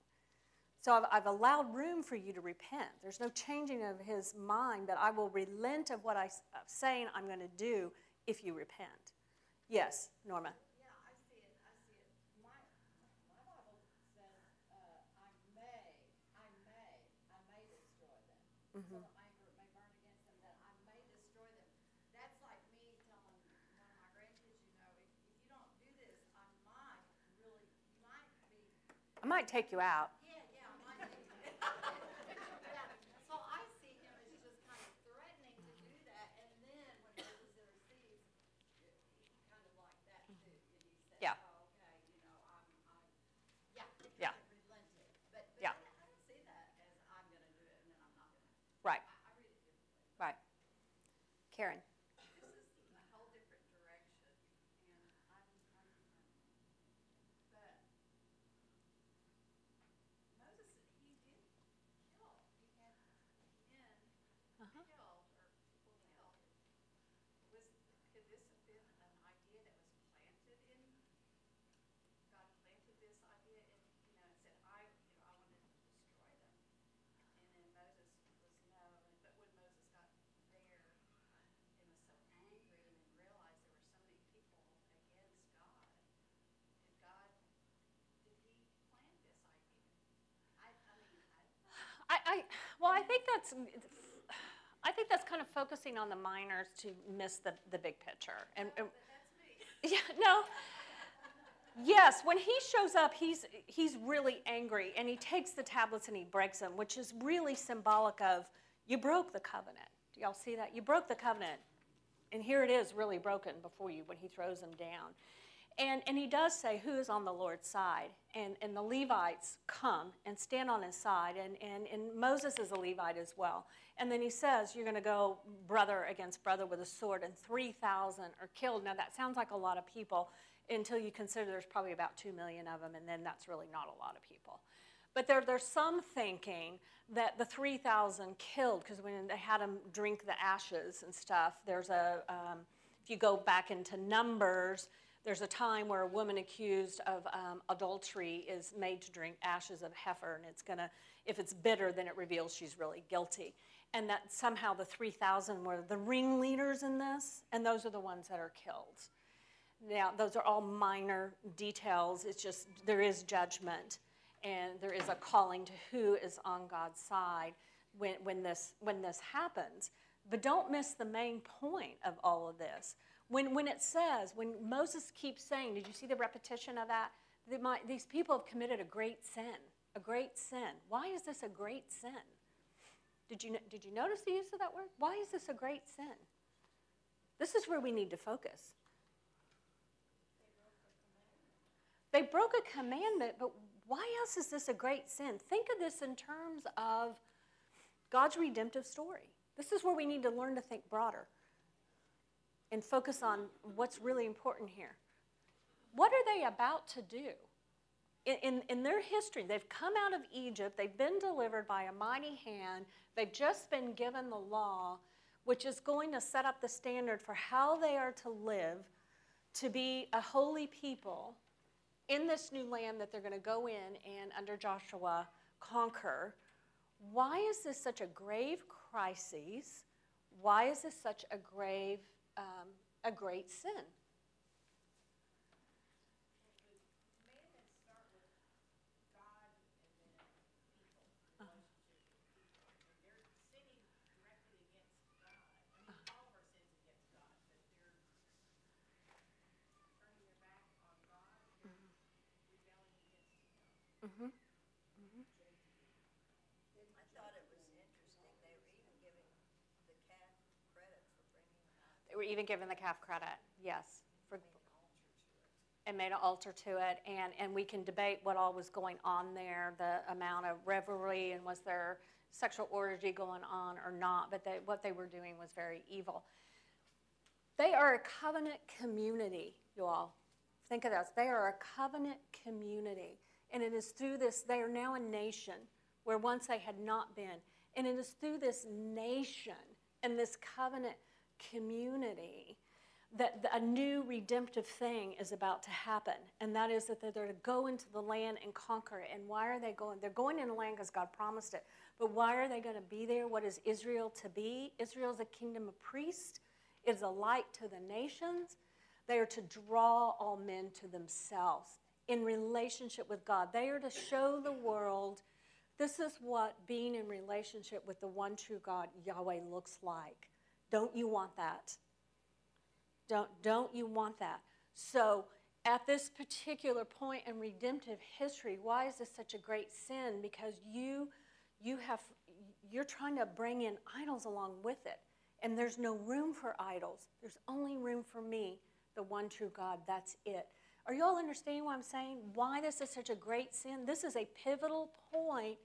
So I've, I've allowed room for you to repent. There's no changing of his mind, but I will relent of what I'm saying I'm going to do if you repent. Yes, Norma.
Yeah, I see it, I see it. My, my Bible says, uh, I may, I may, I may destroy them. So that my anger may burn against them, that I may destroy them. That's like me telling one of my grandkids, you know, if, if you don't do this, I might really, you might be
I might take you out.
yeah, yeah, I might be. Yeah, so I see him as just kind of threatening to do that, and then when Moses intercedes, he kind of like that too, and he says,
Yeah.
oh, okay, you know, I'm, I'm, yeah, it
Yeah.
kind of relented. But, but
Yeah.
I don't- I don't see that as I'm gonna do it and then I'm not gonna.
Right,
I, I read it differently.
right. Karen.
This is a whole different direction, and I'm, I'm, but Moses, he did kill, he had men
Uh-huh.
killed, or people killed. Was, could this have been an idea that was planted in, God planted this idea in, you know, and said, I, you know, I wanted to destroy them. And then Moses was no, and- but when Moses got there, and was so angry and then realized there were so many people against God. Did God, did he plant this idea? I, I mean, I,
I, I well, I think that's I think that's kind of focusing on the minors to miss the, the big picture. And, and
but that's me.
yeah, no. Yes, when he shows up, he's he's really angry and he takes the tablets and he breaks them, which is really symbolic of you broke the covenant. Do y'all see that? You broke the covenant. And here it is really broken before you when he throws them down. And, and he does say, Who is on the Lord's side? And, and the Levites come and stand on his side. And, and, and Moses is a Levite as well. And then he says, You're going to go brother against brother with a sword, and 3,000 are killed. Now, that sounds like a lot of people until you consider there's probably about 2 million of them, and then that's really not a lot of people. But there, there's some thinking that the 3,000 killed, because when they had them drink the ashes and stuff, there's a, um, if you go back into Numbers, there's a time where a woman accused of um, adultery is made to drink ashes of heifer, and it's gonna, if it's bitter, then it reveals she's really guilty. And that somehow the 3,000 were the ringleaders in this, and those are the ones that are killed. Now, those are all minor details. It's just there is judgment, and there is a calling to who is on God's side when, when, this, when this happens. But don't miss the main point of all of this. When, when it says, when Moses keeps saying, did you see the repetition of that? My, these people have committed a great sin, a great sin. Why is this a great sin? Did you, did you notice the use of that word? Why is this a great sin? This is where we need to focus. They broke a commandment, but why else is this a great sin? Think of this in terms of God's redemptive story. This is where we need to learn to think broader and focus on what's really important here. What are they about to do? In, in, in, their history, they've come out of Egypt, they've been delivered by a mighty hand, they've just been given the law, which is going to set up the standard for how they are to live to be a holy people in this new land that they're going to go in and, under Joshua, conquer. Why is this such a grave crisis? Why is this such a grave, um, a great sin? Mm-hmm.
I thought it was interesting, they were even giving the calf credit for bringing them out.
They were even given the calf credit, yes. For, and made an altar to it. And, and we can debate what all was going on there, the amount of revelry, and was there sexual orgy going on or not. But they, what they were doing was very evil. They are a covenant community, you all. Think of this. They are a covenant community. And it is through this, they are now a nation where once they had not been. And it is through this nation and this covenant community that a new redemptive thing is about to happen. And that is that they're to go into the land and conquer it. And why are they going? They're going into the land because God promised it. But why are they going to be there? What is Israel to be? Israel is a kingdom of priests, it is a light to the nations. They are to draw all men to themselves in relationship with God. They are to show the world this is what being in relationship with the one true God, Yahweh, looks like. Don't you want that? Don't, don't you want that? So, at this particular point in redemptive history, why is this such a great sin? Because you, you have, you're trying to bring in idols along with it. And there's no room for idols. There's only room for me, the one true God. That's it. Are you all understanding what I'm saying? Why this is such a great sin? This is a pivotal point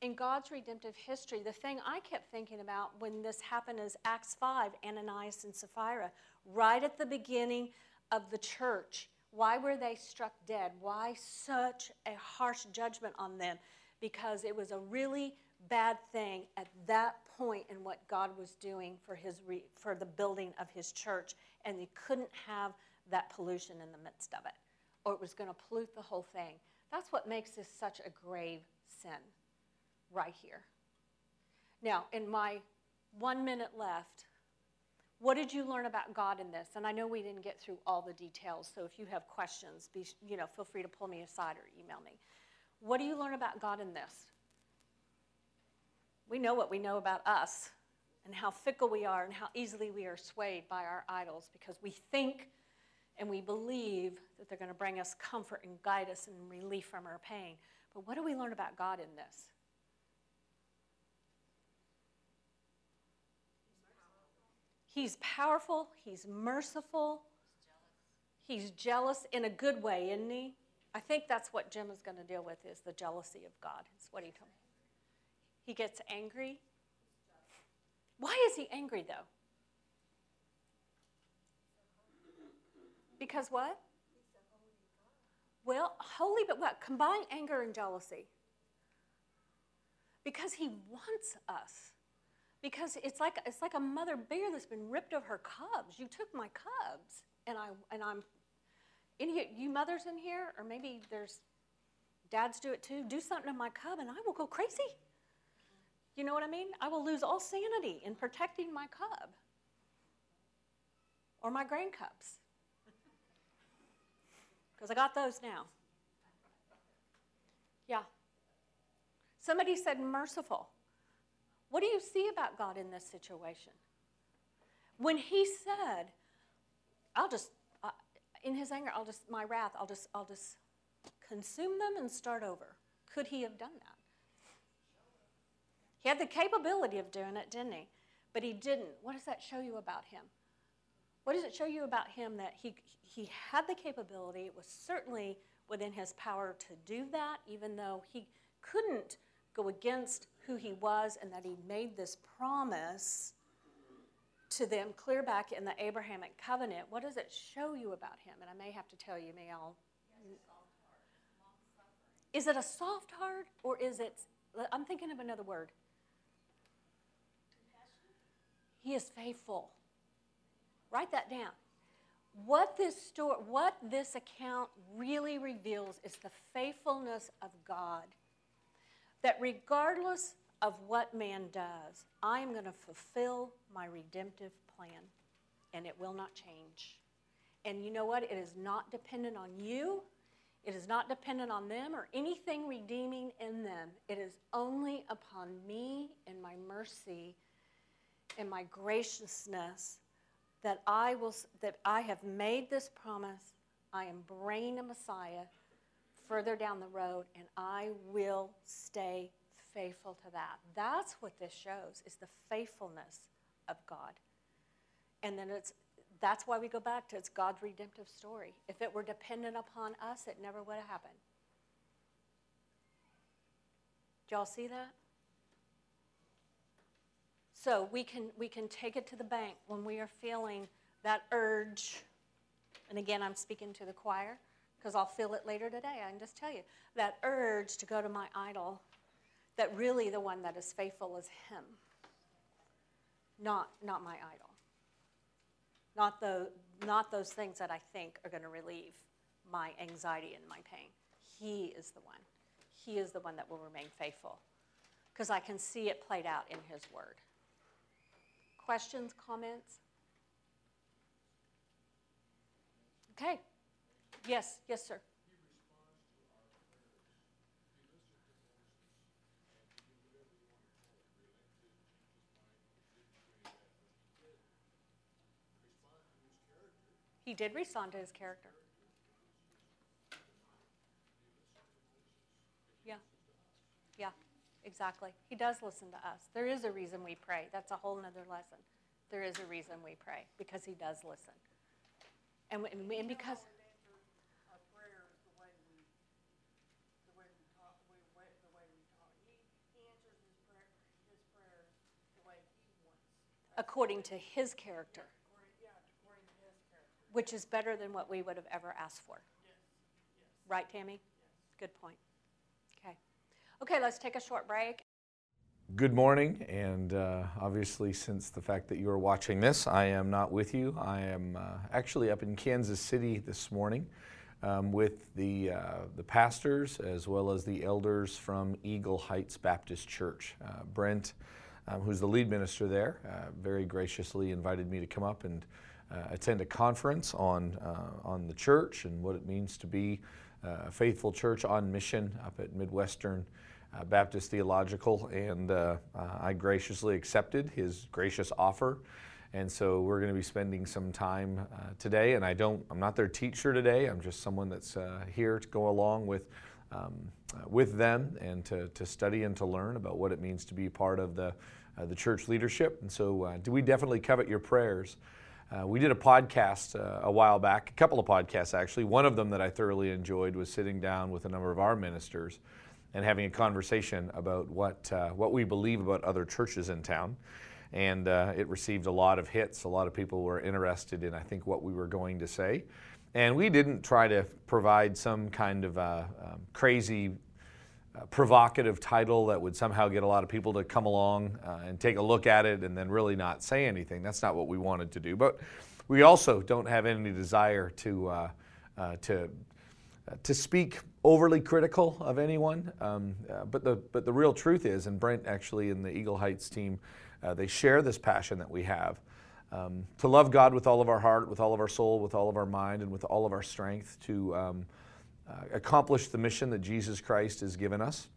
in God's redemptive history. The thing I kept thinking about when this happened is Acts 5, Ananias and Sapphira, right at the beginning of the church. Why were they struck dead? Why such a harsh judgment on them? Because it was a really bad thing at that point in what God was doing for, his re, for the building of his church, and they couldn't have that pollution in the midst of it, or it was going to pollute the whole thing. That's what makes this such a grave sin, right here. Now, in my one minute left, what did you learn about God in this? And I know we didn't get through all the details, so if you have questions, be, you know, feel free to pull me aside or email me. What do you learn about God in this? We know what we know about us and how fickle we are and how easily we are swayed by our idols because we think and we believe that they're going to bring us comfort and guide us and relief from our pain. But what do we learn about God in this? He's powerful, he's merciful, he's jealous in a good way, isn't he? I think that's what Jim is going to deal with is the jealousy of God. Is what he told me. He gets angry. Why is he angry though? Because what? Well, holy, but what? Combine anger and jealousy. Because he wants us. Because it's like it's like a mother bear that's been ripped of her cubs. You took my cubs, and I and I'm. Any you mothers in here, or maybe there's dads do it too. Do something to my cub, and I will go crazy. You know what I mean? I will lose all sanity in protecting my cub or my grand cubs because I got those now. Yeah. Somebody said merciful. What do you see about God in this situation? When he said, I'll just, uh, in his anger, I'll just, my wrath, I'll just, I'll just consume them and start over. Could he have done that? He had the capability of doing it, didn't he? But he didn't. What does that show you about him? What does it show you about him that he, he had the capability? It was certainly within his power to do that, even though he couldn't go against who he was and that he made this promise to them clear back in the Abrahamic covenant, what does it show you about him? And I may have to tell you, may I'll. Is it a soft heart or is it, I'm thinking of another word. He is faithful. Write that down. What this story, what this account really reveals is the faithfulness of God. That regardless of what man does, I am going to fulfill my redemptive plan, and it will not change. And you know what? It is not dependent on you. It is not dependent on them or anything redeeming in them. It is only upon me and my mercy and my graciousness that I will that I have made this promise. I am bringing a Messiah further down the road, and I will stay faithful to that. That's what this shows is the faithfulness of God. And then it's that's why we go back to it's God's redemptive story. If it were dependent upon us, it never would have happened. Do y'all see that? So we can we can take it to the bank when we are feeling that urge. And again, I'm speaking to the choir because I'll feel it later today. I can just tell you that urge to go to my idol that really the one that is faithful is him not not my idol. Not the not those things that i think are going to relieve my anxiety and my pain. He is the one. He is the one that will remain faithful because i can see it played out in his word. Questions comments? Okay. Yes yes sir He did respond to his character. Yeah. Yeah, exactly. He does listen to us. There is a reason we pray. That's a whole other lesson. There is a reason we pray because he does listen. And, and, and because.
Our prayers, the way we, the way we talk, the way, the way we talk. He, he answers his prayer, his prayers the way he wants.
According to his character.
According, yeah, according to his character.
Which is better than what we would have ever asked for. Right, Tammy? Good point. Okay. Okay, let's take a short break.
Good morning, and uh, obviously, since the fact that you are watching this, I am not with you. I am uh, actually up in Kansas City this morning um, with the, uh, the pastors as well as the elders from Eagle Heights Baptist Church. Uh, Brent, um, who's the lead minister there, uh, very graciously invited me to come up and uh, attend a conference on, on the church and what it means to be a faithful church on mission up at Midwestern uh, Baptist Theological, and uh, uh, I graciously accepted his gracious offer. And so we're going to be spending some time uh, today. And I don't, I'm not their teacher today. I'm just someone that's uh, here to go along with, um, uh, with them and to, to study and to learn about what it means to be part of the, the church leadership. And so do we definitely covet your prayers. Uh, we did a podcast uh, a while back, a couple of podcasts actually. One of them that I thoroughly enjoyed was sitting down with a number of our ministers and having a conversation about what, uh, what we believe about other churches in town. And uh, it received a lot of hits. A lot of people were interested in, I think, what we were going to say. And we didn't try to provide some kind of uh, um, crazy, uh, provocative title that would somehow get a lot of people to come along uh, and take a look at it and then really not say anything. That's not what we wanted to do. But we also don't have any desire to, uh, to to speak overly critical of anyone, um, uh, but the but the real truth is, and Brent actually in the Eagle Heights team, uh, they share this passion that we have um, to love God with all of our heart, with all of our soul, with all of our mind, and with all of our strength to um, uh, accomplish the mission that Jesus Christ has given us.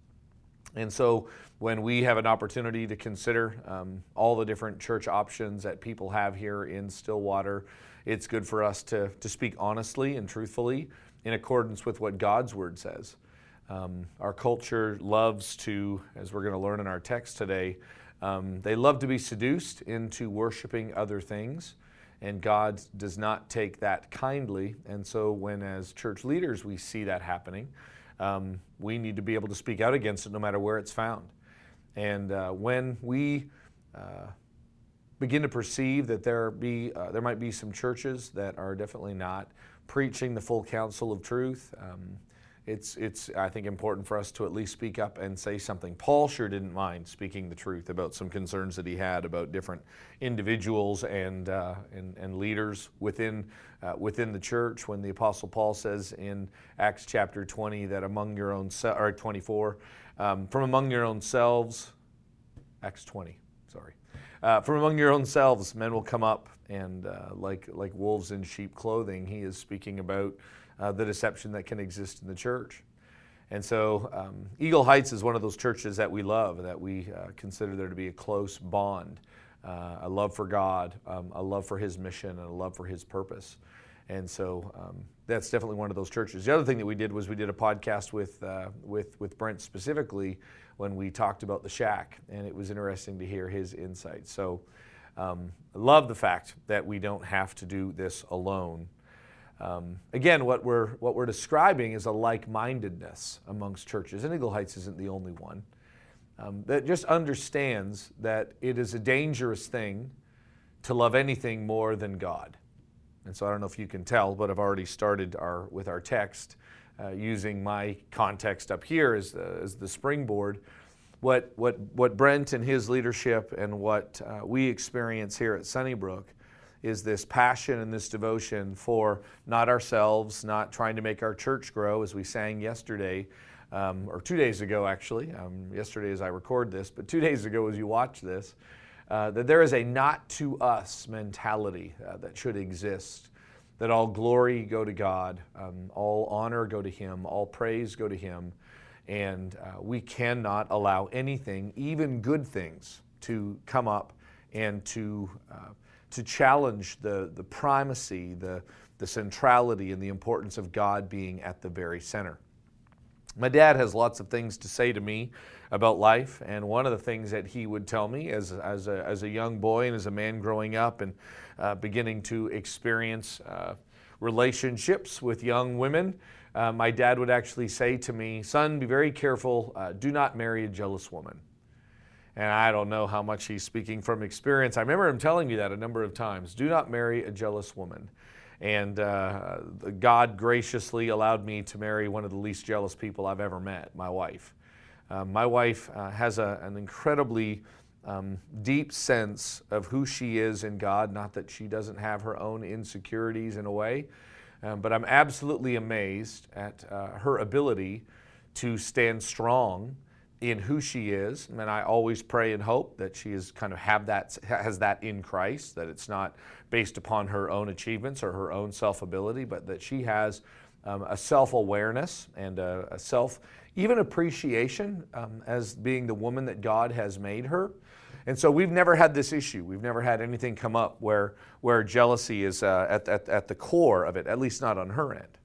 And so, when we have an opportunity to consider um, all the different church options that people have here in Stillwater, it's good for us to, to speak honestly and truthfully in accordance with what God's Word says. Um, our culture loves to, as we're going to learn in our text today, um, they love to be seduced into worshiping other things, and God does not take that kindly. And so, when as church leaders we see that happening, um, we need to be able to speak out against it no matter where it's found. And uh, when we uh, begin to perceive that there be uh, there might be some churches that are definitely not preaching the full counsel of truth. Um, it's, it's, I think, important for us to at least speak up and say something. Paul sure didn't mind speaking the truth about some concerns that he had about different individuals and, uh, and, and, leaders within, uh, within the church. When the Apostle Paul says in Acts chapter 20 that among your own, se- or 24, um, from among your own selves, Acts 20, sorry. Uh, from among your own selves, men will come up and uh, like, like wolves in sheep clothing. He is speaking about uh, the deception that can exist in the church. And so, um, Eagle Heights is one of those churches that we love, that we uh, consider there to be a close bond, uh, a love for God, um, a love for His mission, and a love for His purpose. And so, um, that's definitely one of those churches. The other thing that we did was we did a podcast with, uh, with, with Brent specifically when we talked about the shack, and it was interesting to hear his insights. So, um, I love the fact that we don't have to do this alone. Um, again, what we're, what we're describing is a like mindedness amongst churches, and Eagle Heights isn't the only one, um, that just understands that it is a dangerous thing to love anything more than God. And so I don't know if you can tell, but I've already started our, with our text uh, using my context up here as the, as the springboard. What, what, what Brent and his leadership and what uh, we experience here at Sunnybrook is this passion and this devotion for not ourselves, not trying to make our church grow, as we sang yesterday, um, or two days ago actually. Um, yesterday as I record this, but two days ago as you watch this, uh, that there is a not to us mentality uh, that should exist. That all glory go to God, um, all honor go to Him, all praise go to Him, and uh, we cannot allow anything, even good things, to come up and to uh, to challenge the, the primacy, the, the centrality, and the importance of God being at the very center. My dad has lots of things to say to me about life, and one of the things that he would tell me as, as, a, as a young boy and as a man growing up and uh, beginning to experience uh, relationships with young women, uh, my dad would actually say to me, Son, be very careful, uh, do not marry a jealous woman. And I don't know how much he's speaking from experience. I remember him telling me that a number of times. Do not marry a jealous woman. And uh, God graciously allowed me to marry one of the least jealous people I've ever met, my wife. Uh, my wife uh, has a, an incredibly um, deep sense of who she is in God, not that she doesn't have her own insecurities in a way, um, but I'm absolutely amazed at uh, her ability to stand strong in who she is. And I always pray and hope that she is kind of have that has that in Christ, that it's not based upon her own achievements or her own self ability, but that she has um, a self awareness and a, a, self even appreciation um, as being the woman that God has made her. And so we've never had this issue. We've never had anything come up where, where jealousy is uh, at, at, at the core of it, at least not on her end.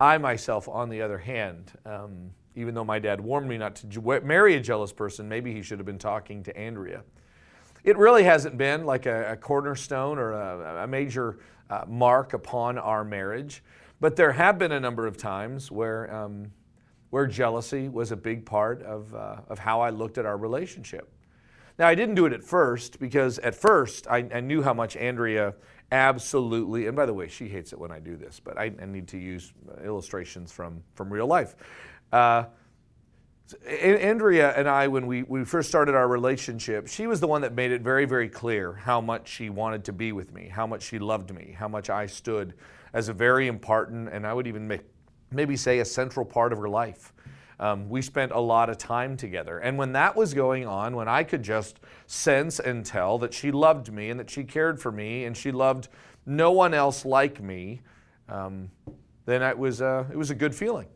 I myself, on the other hand, um, even though my dad warned me not to marry a jealous person, maybe he should have been talking to Andrea. It really hasn't been like a, a cornerstone or a, a major uh, mark upon our marriage, but there have been a number of times where, um, where jealousy was a big part of, uh, of how I looked at our relationship. Now, I didn't do it at first because at first I, I, knew how much Andrea absolutely, and by the way, she hates it when I do this, but I, I need to use illustrations from, from real life. Uh, Andrea and I, when we, we first started our relationship, she was the one that made it very, very clear how much she wanted to be with me, how much she loved me, how much I stood as a very important, and I would even make, maybe say a central part of her life. Um, we spent a lot of time together. And when that was going on, when I could just sense and tell that she loved me and that she cared for me and she loved no one else like me, um, then it was, uh, it was a good feeling.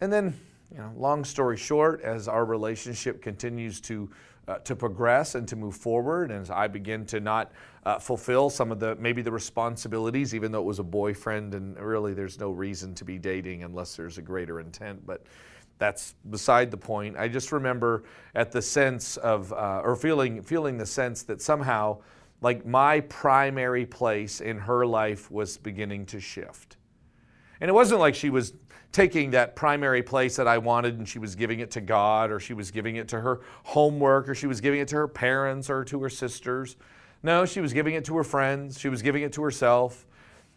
And then, you know, long story short, as our relationship continues to uh, to progress and to move forward, and as I begin to not uh, fulfill some of the maybe the responsibilities, even though it was a boyfriend, and really there's no reason to be dating unless there's a greater intent, but. That's beside the point. I just remember at the sense of, uh, or feeling, feeling the sense that somehow, like my primary place in her life was beginning to shift And it wasn't like she was taking that primary place that I wanted and she was giving it to God or she was giving it to her homework or she was giving it to her parents or to her sisters. No, she was giving it to her friends, she was giving it to herself,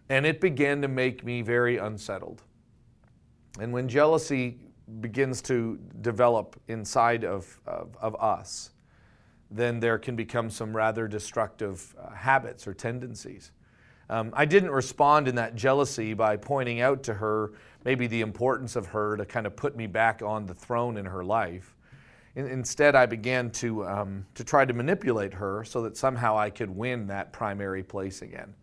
and it began to make me very unsettled. And when jealousy begins to develop inside of, of, of us, then there can become some rather destructive uh, habits or tendencies. Um, I didn't respond in that jealousy by pointing out to her maybe the importance of her to kind of put me back on the throne in her life. In, instead, I began to, um, to try to manipulate her so that somehow I could win that primary place again.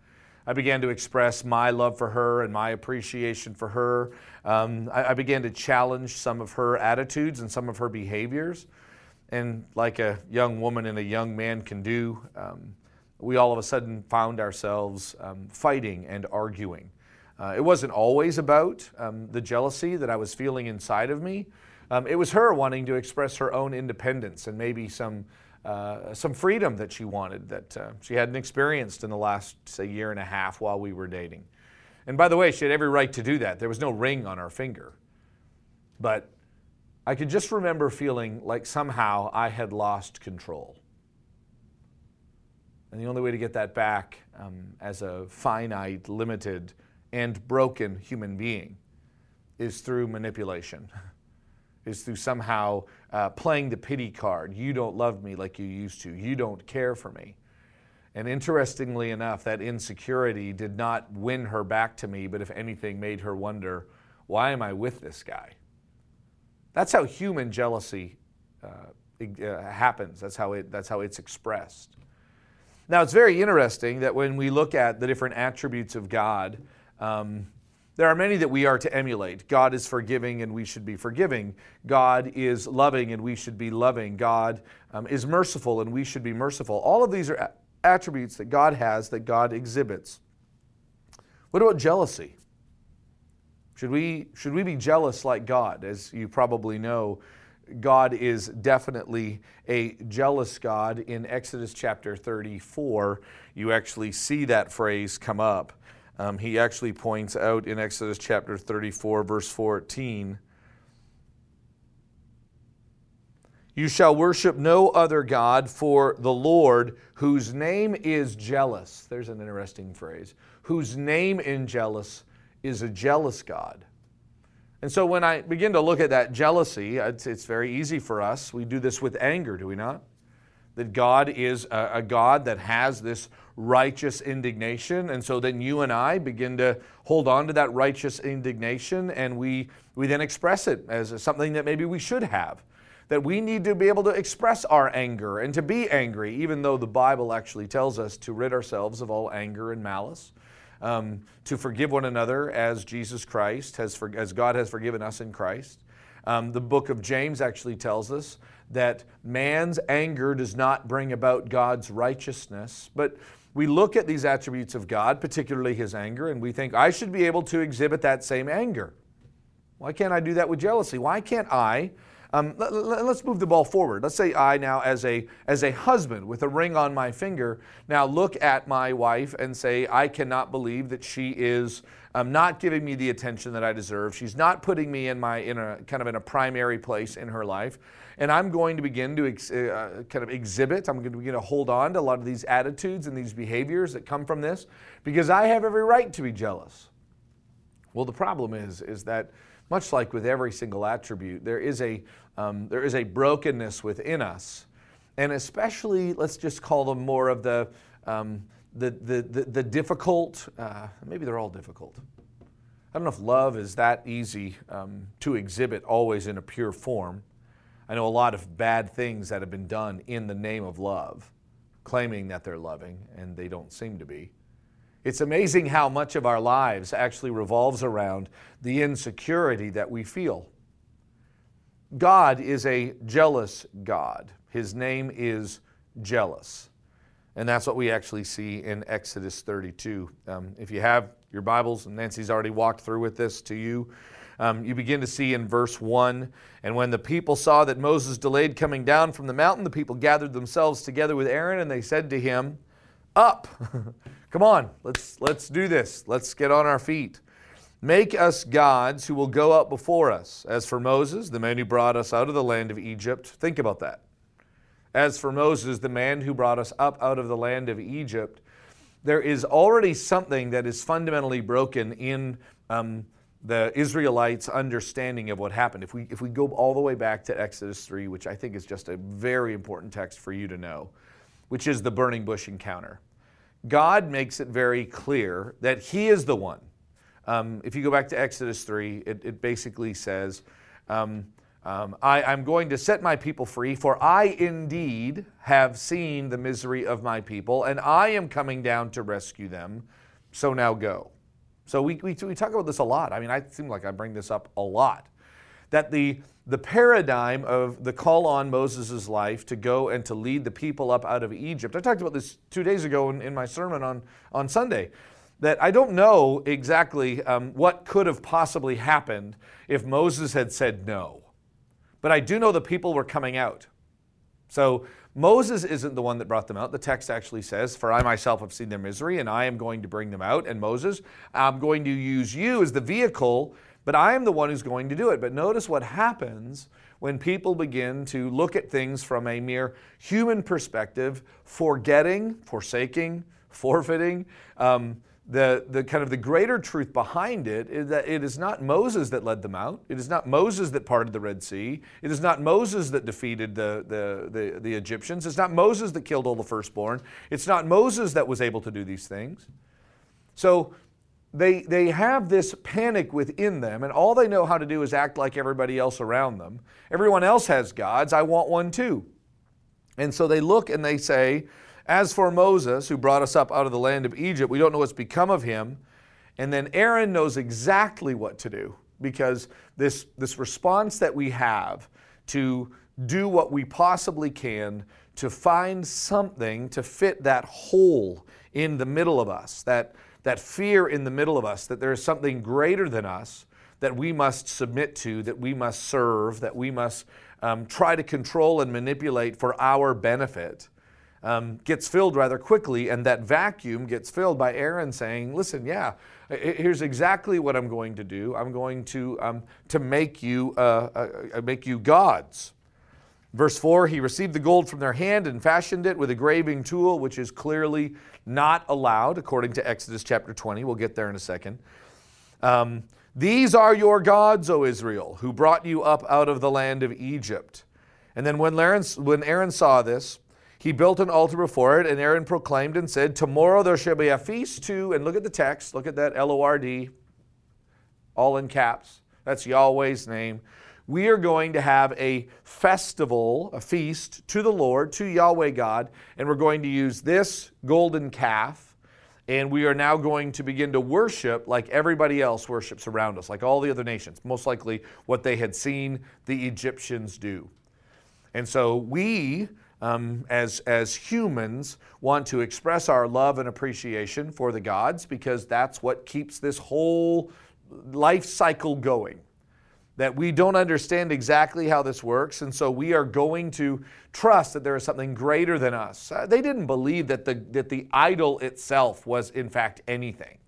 I began to express my love for her and my appreciation for her. Um, I, I began to challenge some of her attitudes and some of her behaviors. And like a young woman and a young man can do, um, we all of a sudden found ourselves um, fighting and arguing. Uh, it wasn't always about um, the jealousy that I was feeling inside of me. Um, it was her wanting to express her own independence and maybe some, uh, some freedom that she wanted that uh, she hadn't experienced in the last, say, year and a half while we were dating. And by the way, she had every right to do that. There was no ring on our finger. But I could just remember feeling like somehow I had lost control. And the only way to get that back um, as a finite, limited, and broken human being is through manipulation, is through somehow uh, playing the pity card. You don't love me like you used to, you don't care for me. And interestingly enough, that insecurity did not win her back to me, but if anything, made her wonder why am I with this guy? That's how human jealousy uh, uh, happens. That's how, it, that's how it's expressed. Now, it's very interesting that when we look at the different attributes of God, um, there are many that we are to emulate. God is forgiving and we should be forgiving. God is loving and we should be loving. God um, is merciful and we should be merciful. All of these are attributes that God has, that God exhibits. What about jealousy? Should we, should we be jealous like God? As you probably know, God is definitely a jealous God. In Exodus chapter 34, you actually see that phrase come up. Um, he actually points out in Exodus chapter 34, verse 14 You shall worship no other God, for the Lord, whose name is jealous, there's an interesting phrase, whose name in jealous is a jealous God. And so when I begin to look at that jealousy, it's, it's very easy for us. We do this with anger, do we not? That God is a, a, God that has this righteous indignation. And so then you and I begin to hold on to that righteous indignation and we, we then express it as something that maybe we should have. That we need to be able to express our anger and to be angry, even though the Bible actually tells us to rid ourselves of all anger and malice um, to forgive one another as Jesus Christ has, for, as God has forgiven us in Christ. Um, the book of James actually tells us that man's anger does not bring about God's righteousness, but we look at these attributes of God, particularly his anger, and we think, I should be able to exhibit that same anger. Why can't I do that with jealousy? Why can't I um, let, us move the ball forward. Let's say I now, as a, as a husband with a ring on my finger, now look at my wife and say, I cannot believe that she is um, not giving me the attention that I deserve. She's not putting me in my in a kind of in a primary place in her life, and I'm going to begin to ex, uh, kind of exhibit. I'm going to begin to hold on to a lot of these attitudes and these behaviors that come from this because I have every right to be jealous. Well, the problem is is that much like with every single attribute, there is a, um, there is a brokenness within us. And especially, let's just call them more of the, um, the, the, the, the, difficult, uh, maybe they're all difficult. I don't know if love is that easy um, to exhibit always in a pure form. I know a lot of bad things that have been done in the name of love, claiming that they're loving, and they don't seem to be. It's amazing how much of our lives actually revolves around the insecurity that we feel. God is a jealous God. His name is jealous. And that's what we actually see in Exodus 32. Um, if you have your Bibles, and Nancy's already walked through with this to you, um, you begin to see in verse 1 And when the people saw that Moses delayed coming down from the mountain, the people gathered themselves together with Aaron, and they said to him, Up! Come on, let's, let's do this. Let's get on our feet. Make us gods who will go out before us. As for Moses, the man who brought us out of the land of Egypt, think about that. As for Moses, the man who brought us up out of the land of Egypt, there is already something that is fundamentally broken in um, the Israelites' understanding of what happened. If we, if we go all the way back to Exodus 3, which I think is just a very important text for you to know, which is the burning bush encounter, God makes it very clear that He is the one. Um, if you go back to Exodus 3, it, it basically says, um, um, I, I'm going to set my people free, for I indeed have seen the misery of my people, and I am coming down to rescue them. So now go. So we, we, we talk about this a lot. I mean, I seem like I bring this up a lot. That the, the paradigm of the call on Moses' life to go and to lead the people up out of Egypt, I talked about this two days ago in, in my sermon on, on Sunday that I don't know exactly um, what could have possibly happened if Moses had said no. But I do know the people were coming out. So Moses isn't the one that brought them out. The text actually says, For I myself have seen their misery, and I am going to bring them out. And Moses, I'm going to use you as the vehicle, but I am the one who's going to do it. But notice what happens when people begin to look at things from a mere human perspective, forgetting, forsaking, forfeiting. Um, the, the kind of the greater truth behind it is that it is not Moses that led them out. It is not Moses that parted the Red Sea. It is not Moses that defeated the, the, the, the Egyptians. It's not Moses that killed all the firstborn. It's not Moses that was able to do these things. So they, they have this panic within them, and all they know how to do is act like everybody else around them. Everyone else has gods. I want one too. And so they look and they say, as for Moses, who brought us up out of the land of Egypt, we don't know what's become of him. And then Aaron knows exactly what to do because this, this response that we have to do what we possibly can to find something to fit that hole in the middle of us, that, that fear in the middle of us, that there is something greater than us that we must submit to, that we must serve, that we must um, try to control and manipulate for our benefit um, gets filled rather quickly, and that vacuum gets filled by Aaron saying, "Listen, yeah, here's exactly what I'm going to do. I'm going to um, to make you uh, uh, uh, make you gods." Verse 4 He received the gold from their hand and fashioned it with a graving tool, which is clearly not allowed according to Exodus chapter 20. We'll get there in a second. Um, These are your gods, O Israel, who brought you up out of the land of Egypt. And then when when Aaron saw this, he built an altar before it, and Aaron proclaimed and said, Tomorrow there shall be a feast to, and look at the text, look at that L O R D, all in caps. That's Yahweh's name. We are going to have a festival, a feast to the Lord, to Yahweh God, and we're going to use this golden calf, and we are now going to begin to worship like everybody else worships around us, like all the other nations, most likely what they had seen the Egyptians do. And so we um, as, as humans, want to express our love and appreciation for the gods because that's what keeps this whole life cycle going. That we don't understand exactly how this works, and so we are going to trust that there is something greater than us. Uh, they didn't believe that the, that the idol itself was, in fact, anything.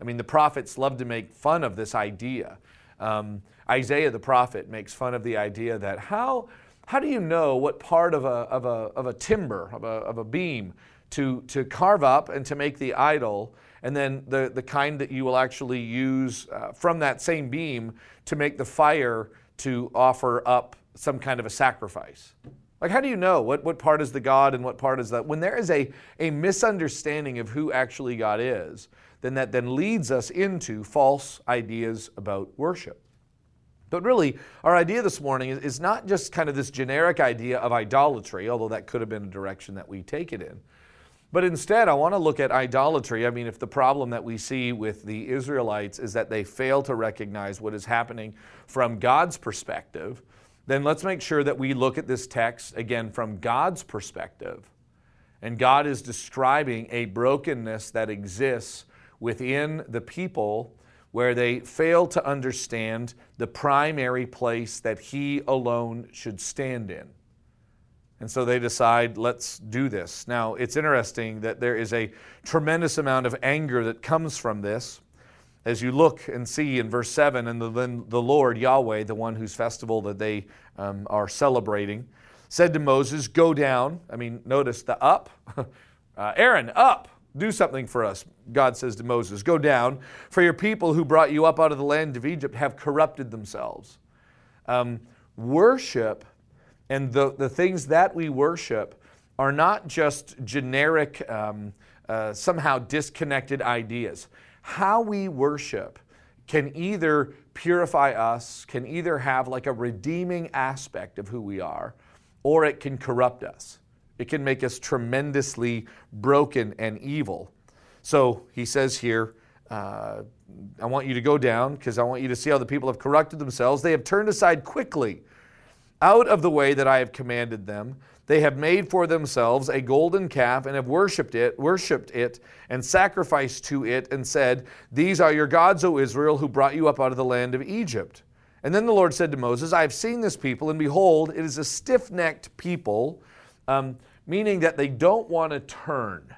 I mean, the prophets love to make fun of this idea. Um, Isaiah the prophet makes fun of the idea that how how do you know what part of a, of a, of a timber, of a, of a beam, to, to carve up and to make the idol, and then the, the kind that you will actually use uh, from that same beam to make the fire to offer up some kind of a sacrifice? Like, how do you know what, what part is the God and what part is that? When there is a, a misunderstanding of who actually God is, then that then leads us into false ideas about worship. But really, our idea this morning is, not just kind of this generic idea of idolatry, although that could have been a direction that we take it in. But instead, I want to look at idolatry. I mean, if the problem that we see with the Israelites is that they fail to recognize what is happening from God's perspective, then let's make sure that we look at this text again from God's perspective. And God is describing a brokenness that exists within the people where they fail to understand the primary place that he alone should stand in. And so they decide, let's do this. Now, it's interesting that there is a tremendous amount of anger that comes from this. as you look and see in verse 7, and then the Lord, Yahweh, the one whose festival that they um, are celebrating, said to Moses, Go down. I mean, notice the up. uh, Aaron, up, do something for us. God says to Moses, Go down, for your people who brought you up out of the land of Egypt have corrupted themselves. Um, worship and the, the things that we worship are not just generic, um, uh, somehow disconnected ideas. How we worship can either purify us, can either have like a redeeming aspect of who we are, or it can corrupt us. It can make us tremendously broken and evil. So he says here, uh, I want you to go down because I want you to see how the people have corrupted themselves. They have turned aside quickly out of the way that I have commanded them. They have made for themselves a golden calf and have worshipped it, worshipped it, and sacrificed to it, and said, These are your gods, O Israel, who brought you up out of the land of Egypt. And then the Lord said to Moses, I have seen this people, and behold, it is a stiff necked people, um, meaning that they don't want to turn.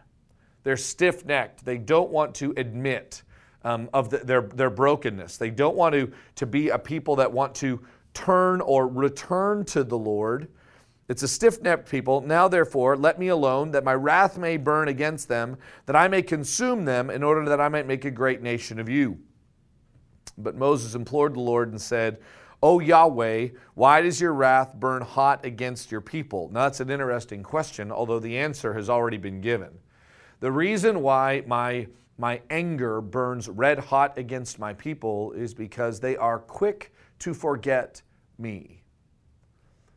They're stiff necked. They don't want to admit um, of the, their, their brokenness. They don't want to, to be a people that want to turn or return to the Lord. It's a stiff necked people. Now, therefore, let me alone, that my wrath may burn against them, that I may consume them, in order that I might make a great nation of you. But Moses implored the Lord and said, O Yahweh, why does your wrath burn hot against your people? Now, that's an interesting question, although the answer has already been given. The reason why my, my anger burns red hot against my people is because they are quick to forget me.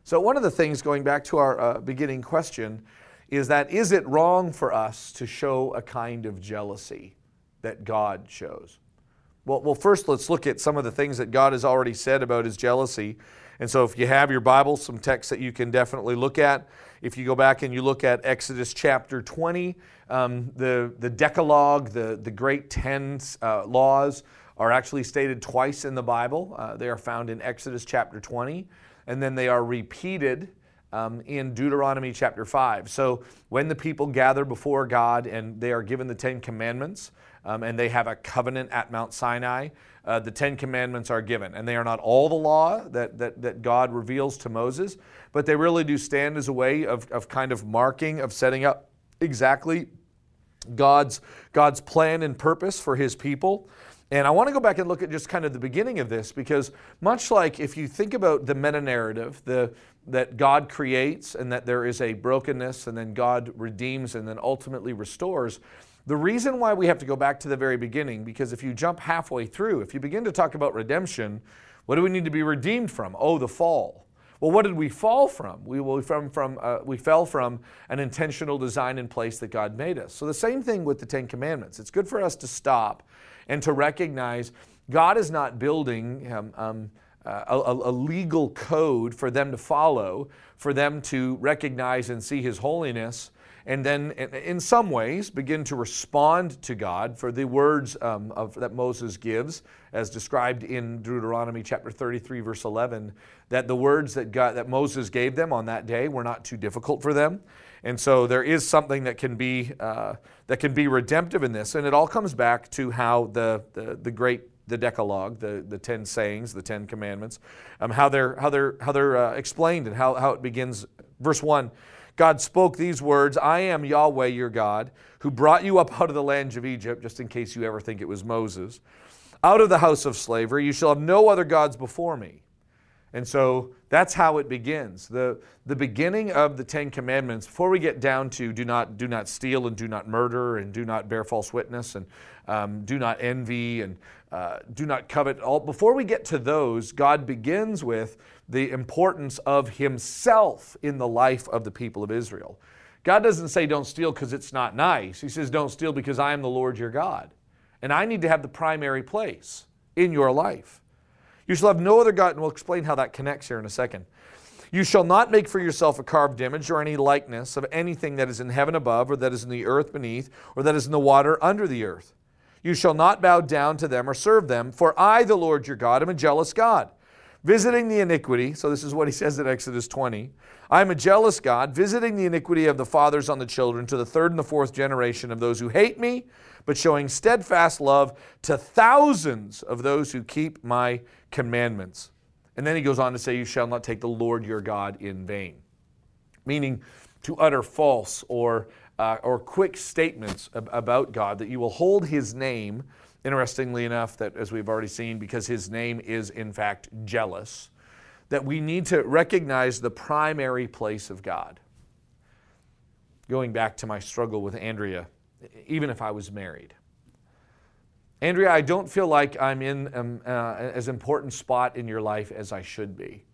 So, one of the things, going back to our uh, beginning question, is that is it wrong for us to show a kind of jealousy that God shows? Well, well, first let's look at some of the things that God has already said about his jealousy. And so, if you have your Bible, some texts that you can definitely look at. If you go back and you look at Exodus chapter 20, um, the, the Decalogue, the, the great 10 uh, laws, are actually stated twice in the Bible. Uh, they are found in Exodus chapter 20, and then they are repeated um, in Deuteronomy chapter 5. So when the people gather before God and they are given the Ten Commandments, um, and they have a covenant at Mount Sinai, uh, the Ten Commandments are given. And they are not all the law that, that, that God reveals to Moses, but they really do stand as a way of, of kind of marking, of setting up exactly God's, God's plan and purpose for his people. And I want to go back and look at just kind of the beginning of this because, much like if you think about the meta narrative, the, that God creates and that there is a brokenness and then God redeems and then ultimately restores, the reason why we have to go back to the very beginning, because if you jump halfway through, if you begin to talk about redemption, what do we need to be redeemed from? Oh, the fall. Well, what did we fall from? We, from, from, uh, we fell from an intentional design in place that God made us. So, the same thing with the Ten Commandments. It's good for us to stop and to recognize God is not building um, um, uh, a, a, legal code for them to follow, for them to recognize and see His holiness, and then in some ways begin to respond to God for the words um, of, that Moses gives, as described in Deuteronomy chapter 33, verse 11, that the words that, God, that Moses gave them on that day were not too difficult for them. And so there is something that can be, uh, that can be redemptive in this. And it all comes back to how the, the, the great the Decalogue, the, the ten sayings, the ten commandments, um, how they're, how they're, how they're uh, explained and how, how it begins. Verse 1 God spoke these words I am Yahweh your God, who brought you up out of the land of Egypt, just in case you ever think it was Moses, out of the house of slavery. You shall have no other gods before me. And so that's how it begins. The, the beginning of the Ten Commandments, before we get down to do not, do not steal and do not murder and do not bear false witness and um, do not envy and uh, do not covet, all, before we get to those, God begins with the importance of Himself in the life of the people of Israel. God doesn't say don't steal because it's not nice. He says don't steal because I am the Lord your God. And I need to have the primary place in your life. You shall have no other God, and we'll explain how that connects here in a second. You shall not make for yourself a carved image or any likeness of anything that is in heaven above, or that is in the earth beneath, or that is in the water under the earth. You shall not bow down to them or serve them, for I, the Lord your God, am a jealous God, visiting the iniquity. So, this is what he says in Exodus 20. I am a jealous God, visiting the iniquity of the fathers on the children to the third and the fourth generation of those who hate me, but showing steadfast love to thousands of those who keep my commandments. And then he goes on to say, You shall not take the Lord your God in vain. Meaning to utter false or, uh, or quick statements ab- about God, that you will hold his name, interestingly enough, that as we've already seen, because his name is in fact jealous that we need to recognize the primary place of God. Going back to my struggle with Andrea, even if I was married. Andrea, I don't feel like I'm in um, uh, as important spot in your life as I should be.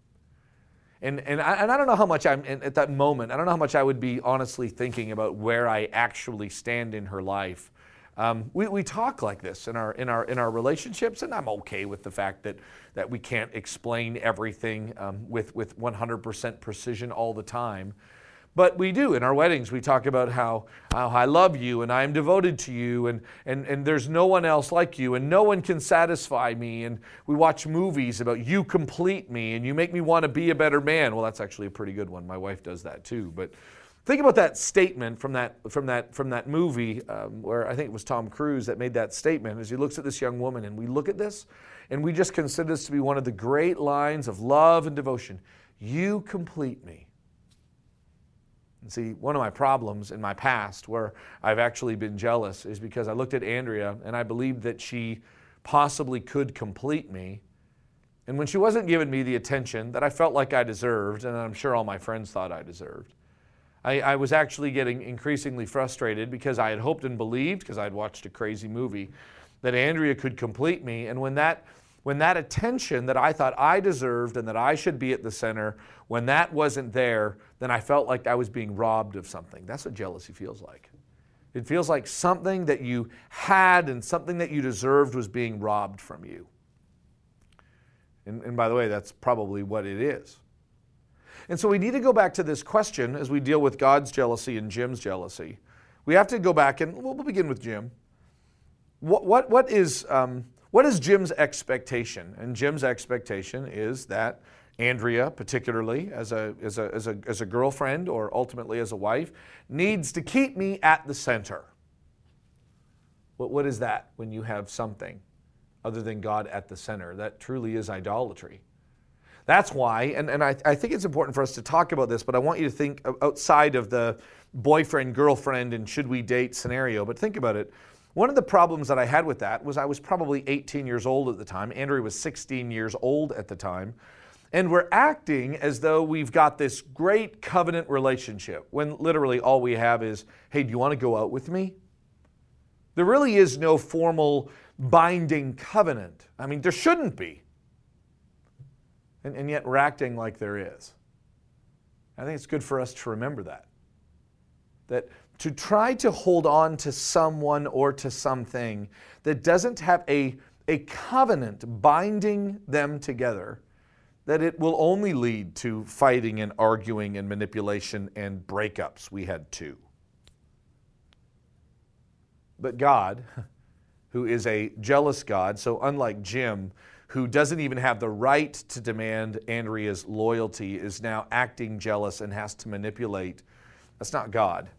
And, and, I, and I don't know how much I'm at that moment, I don't know how much I would be honestly thinking about where I actually stand in her life. Um, we, we talk like this in our, in, our, in our relationships, and I'm okay with the fact that, that we can't explain everything um, with, with 100% precision all the time. But we do in our weddings. We talk about how, how I love you and I am devoted to you, and, and, and there's no one else like you, and no one can satisfy me. And we watch movies about you complete me and you make me want to be a better man. Well, that's actually a pretty good one. My wife does that too. But Think about that statement from that, from that, from that movie um, where I think it was Tom Cruise that made that statement as he looks at this young woman. And we look at this and we just consider this to be one of the great lines of love and devotion. You complete me. And see, one of my problems in my past where I've actually been jealous is because I looked at Andrea and I believed that she possibly could complete me. And when she wasn't giving me the attention that I felt like I deserved, and I'm sure all my friends thought I deserved, I, I, was actually getting increasingly frustrated because I had hoped and believed, because I had watched a crazy movie, that Andrea could complete me. And when that, when that attention that I thought I deserved and that I should be at the center, when that wasn't there, then I felt like I was being robbed of something. That's what jealousy feels like. It feels like something that you had and something that you deserved was being robbed from you. And, and by the way, that's probably what it is. And so we need to go back to this question as we deal with God's jealousy and Jim's jealousy. We have to go back and we'll begin with Jim. What, what, what, is, um, what is Jim's expectation? And Jim's expectation is that Andrea, particularly as a, as, a, as, a, as a girlfriend or ultimately as a wife, needs to keep me at the center. What, what is that when you have something other than God at the center? That truly is idolatry. That's why, and, and I, I think it's important for us to talk about this, but I want you to think outside of the boyfriend, girlfriend, and should we date scenario. But think about it. One of the problems that I had with that was I was probably 18 years old at the time. Andrea was 16 years old at the time. And we're acting as though we've got this great covenant relationship when literally all we have is, hey, do you want to go out with me? There really is no formal binding covenant. I mean, there shouldn't be. And, and yet we're acting like there is. I think it's good for us to remember that. That to try to hold on to someone or to something that doesn't have a, a covenant binding them together, that it will only lead to fighting and arguing and manipulation and breakups. We had two. But God, who is a jealous God, so unlike Jim, who doesn't even have the right to demand Andrea's loyalty, is now acting jealous and has to manipulate. That's not God.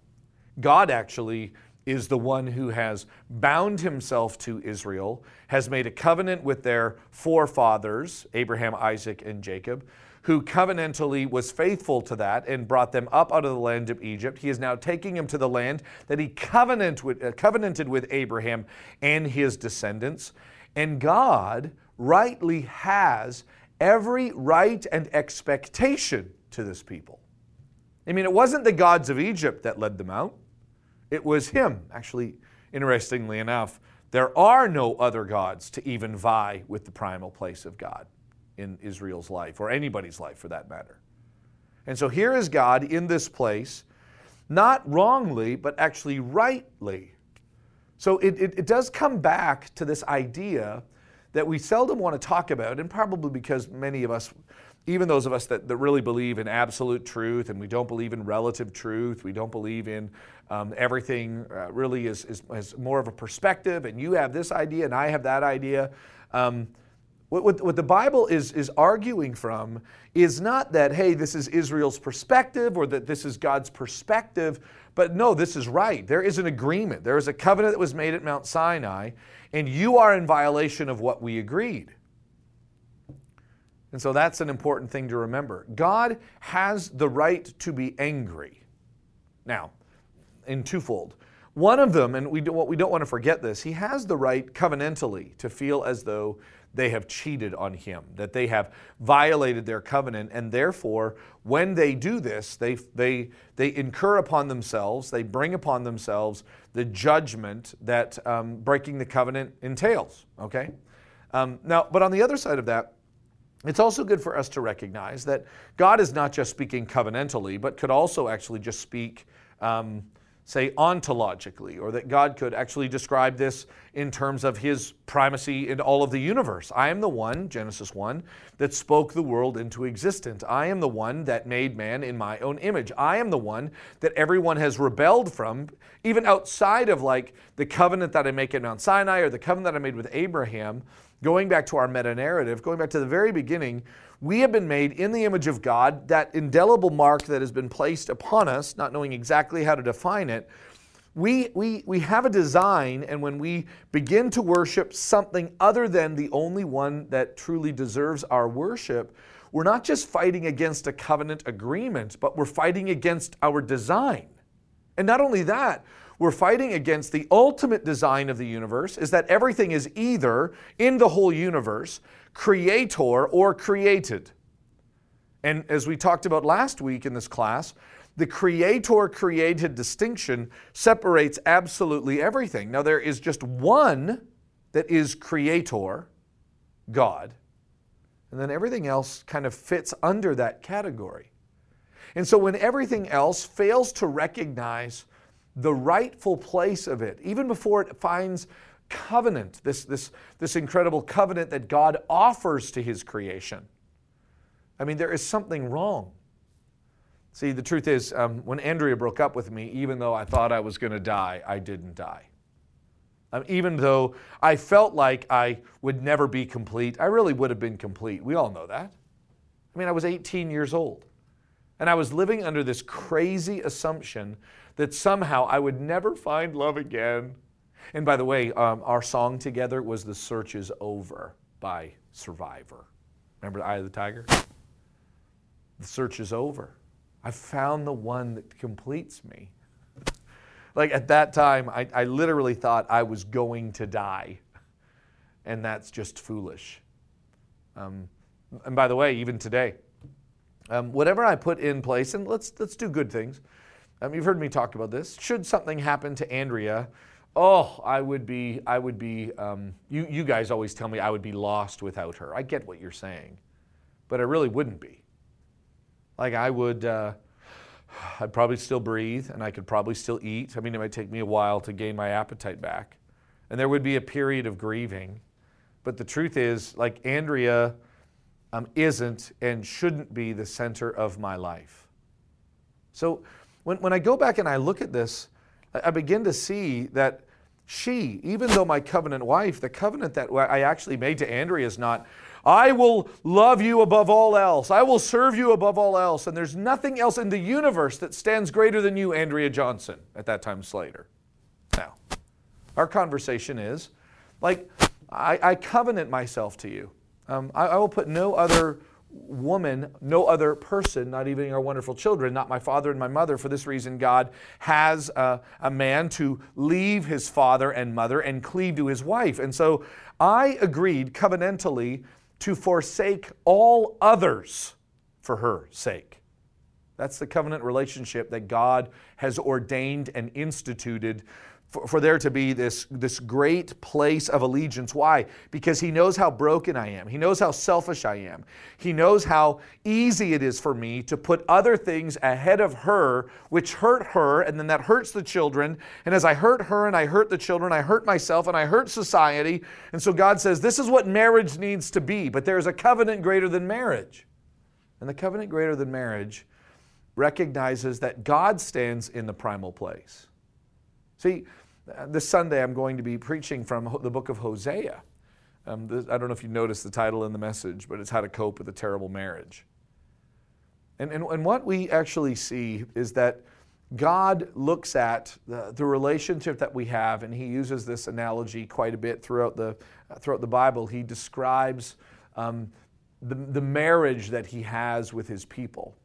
God actually is the one who has bound himself to Israel, has made a covenant with their forefathers, Abraham, Isaac, and Jacob, who covenantally was faithful to that and brought them up out of the land of Egypt. He is now taking them to the land that he covenant with, uh, covenanted with Abraham and his descendants. And God rightly has every right and expectation to this people. I mean, it wasn't the gods of Egypt that led them out, it was Him. Actually, interestingly enough, there are no other gods to even vie with the primal place of God in Israel's life, or anybody's life for that matter. And so here is God in this place, not wrongly, but actually rightly. So it, it, it does come back to this idea that we seldom want to talk about, and probably because many of us, even those of us that, that really believe in absolute truth and we don't believe in relative truth, we don't believe in um, everything uh, really is, is, is, more of a perspective, and you have this idea and I have that idea. Um, What, what, the Bible is, is arguing from is not that, hey, this is Israel's perspective or that this is God's perspective, but no, this is right. There is an agreement. There is a covenant that was made at Mount Sinai, and you are in violation of what we agreed. And so that's an important thing to remember. God has the right to be angry. Now, in twofold. One of them, and we do, we don't want to forget this, he has the right covenantally to feel as though they have cheated on him, that they have violated their covenant, and therefore, when they do this, they, they, they incur upon themselves, they bring upon themselves the judgment that um, breaking the covenant entails. Okay? Um, now, but on the other side of that, it's also good for us to recognize that God is not just speaking covenantally, but could also actually just speak, um, say, ontologically, or that God could actually describe this in terms of his primacy in all of the universe. I am the one, Genesis 1, that spoke the world into existence. I am the one that made man in my own image. I am the one that everyone has rebelled from, even outside of like the covenant that I make at Mount Sinai or the covenant that I made with Abraham going back to our meta narrative, going back to the very beginning, we have been made in the image of God, that indelible mark that has been placed upon us, not knowing exactly how to define it. We, we, we have a design, and when we begin to worship something other than the only one that truly deserves our worship, we're not just fighting against a covenant agreement, but we're fighting against our design. And not only that, we're fighting against the ultimate design of the universe is that everything is either in the whole universe creator or created. And as we talked about last week in this class, the creator created distinction separates absolutely everything. Now, there is just one that is creator, God, and then everything else kind of fits under that category. And so, when everything else fails to recognize the rightful place of it, even before it finds covenant, this, this, this incredible covenant that God offers to His creation. I mean, there is something wrong. See, the truth is, um, when Andrea broke up with me, even though I thought I was going to die, I didn't die. Um, even though I felt like I would never be complete, I really would have been complete. We all know that. I mean, I was 18 years old. And I was living under this crazy assumption that somehow I would never find love again. And by the way, um, our song together was The Search is Over by Survivor. Remember the Eye of the Tiger? The search is over. I found the one that completes me. like at that time, I, I literally thought I was going to die. And that's just foolish. Um, and by the way, even today, um, whatever I put in place, and let's, let's do good things. Um, you've heard me talk about this. Should something happen to Andrea, oh, I would be, I would be, um, you, you guys always tell me I would be lost without her. I get what you're saying, but I really wouldn't be. Like I would, uh, I'd probably still breathe and I could probably still eat. I mean, it might take me a while to gain my appetite back. And there would be a period of grieving. But the truth is, like Andrea um, isn't and shouldn't be the center of my life. So when, when I go back and I look at this, I begin to see that she, even though my covenant wife, the covenant that I actually made to Andrea is not, I will love you above all else. I will serve you above all else. And there's nothing else in the universe that stands greater than you, Andrea Johnson, at that time Slater. Now, our conversation is like, I, I covenant myself to you. Um, I, I will put no other woman, no other person, not even our wonderful children, not my father and my mother. For this reason, God has a, a, man to leave his father and mother and cleave to his wife. And so I agreed covenantally to forsake all others for her sake. That's the covenant relationship that God has ordained and instituted for, for there to be this, this great place of allegiance. Why? Because he knows how broken I am. He knows how selfish I am. He knows how easy it is for me to put other things ahead of her, which hurt her, and then that hurts the children. And as I hurt her and I hurt the children, I hurt myself and I hurt society. And so God says, This is what marriage needs to be. But there's a covenant greater than marriage. And the covenant greater than marriage recognizes that God stands in the primal place. See, this Sunday I'm going to be preaching from the book of Hosea. Um, the, I don't know if you noticed the title in the message, but it's How to Cope with a Terrible Marriage. And, and, and what we actually see is that God looks at the, the relationship that we have, and He uses this analogy quite a bit throughout the, uh, throughout the Bible. He describes um, the, the marriage that He has with His people.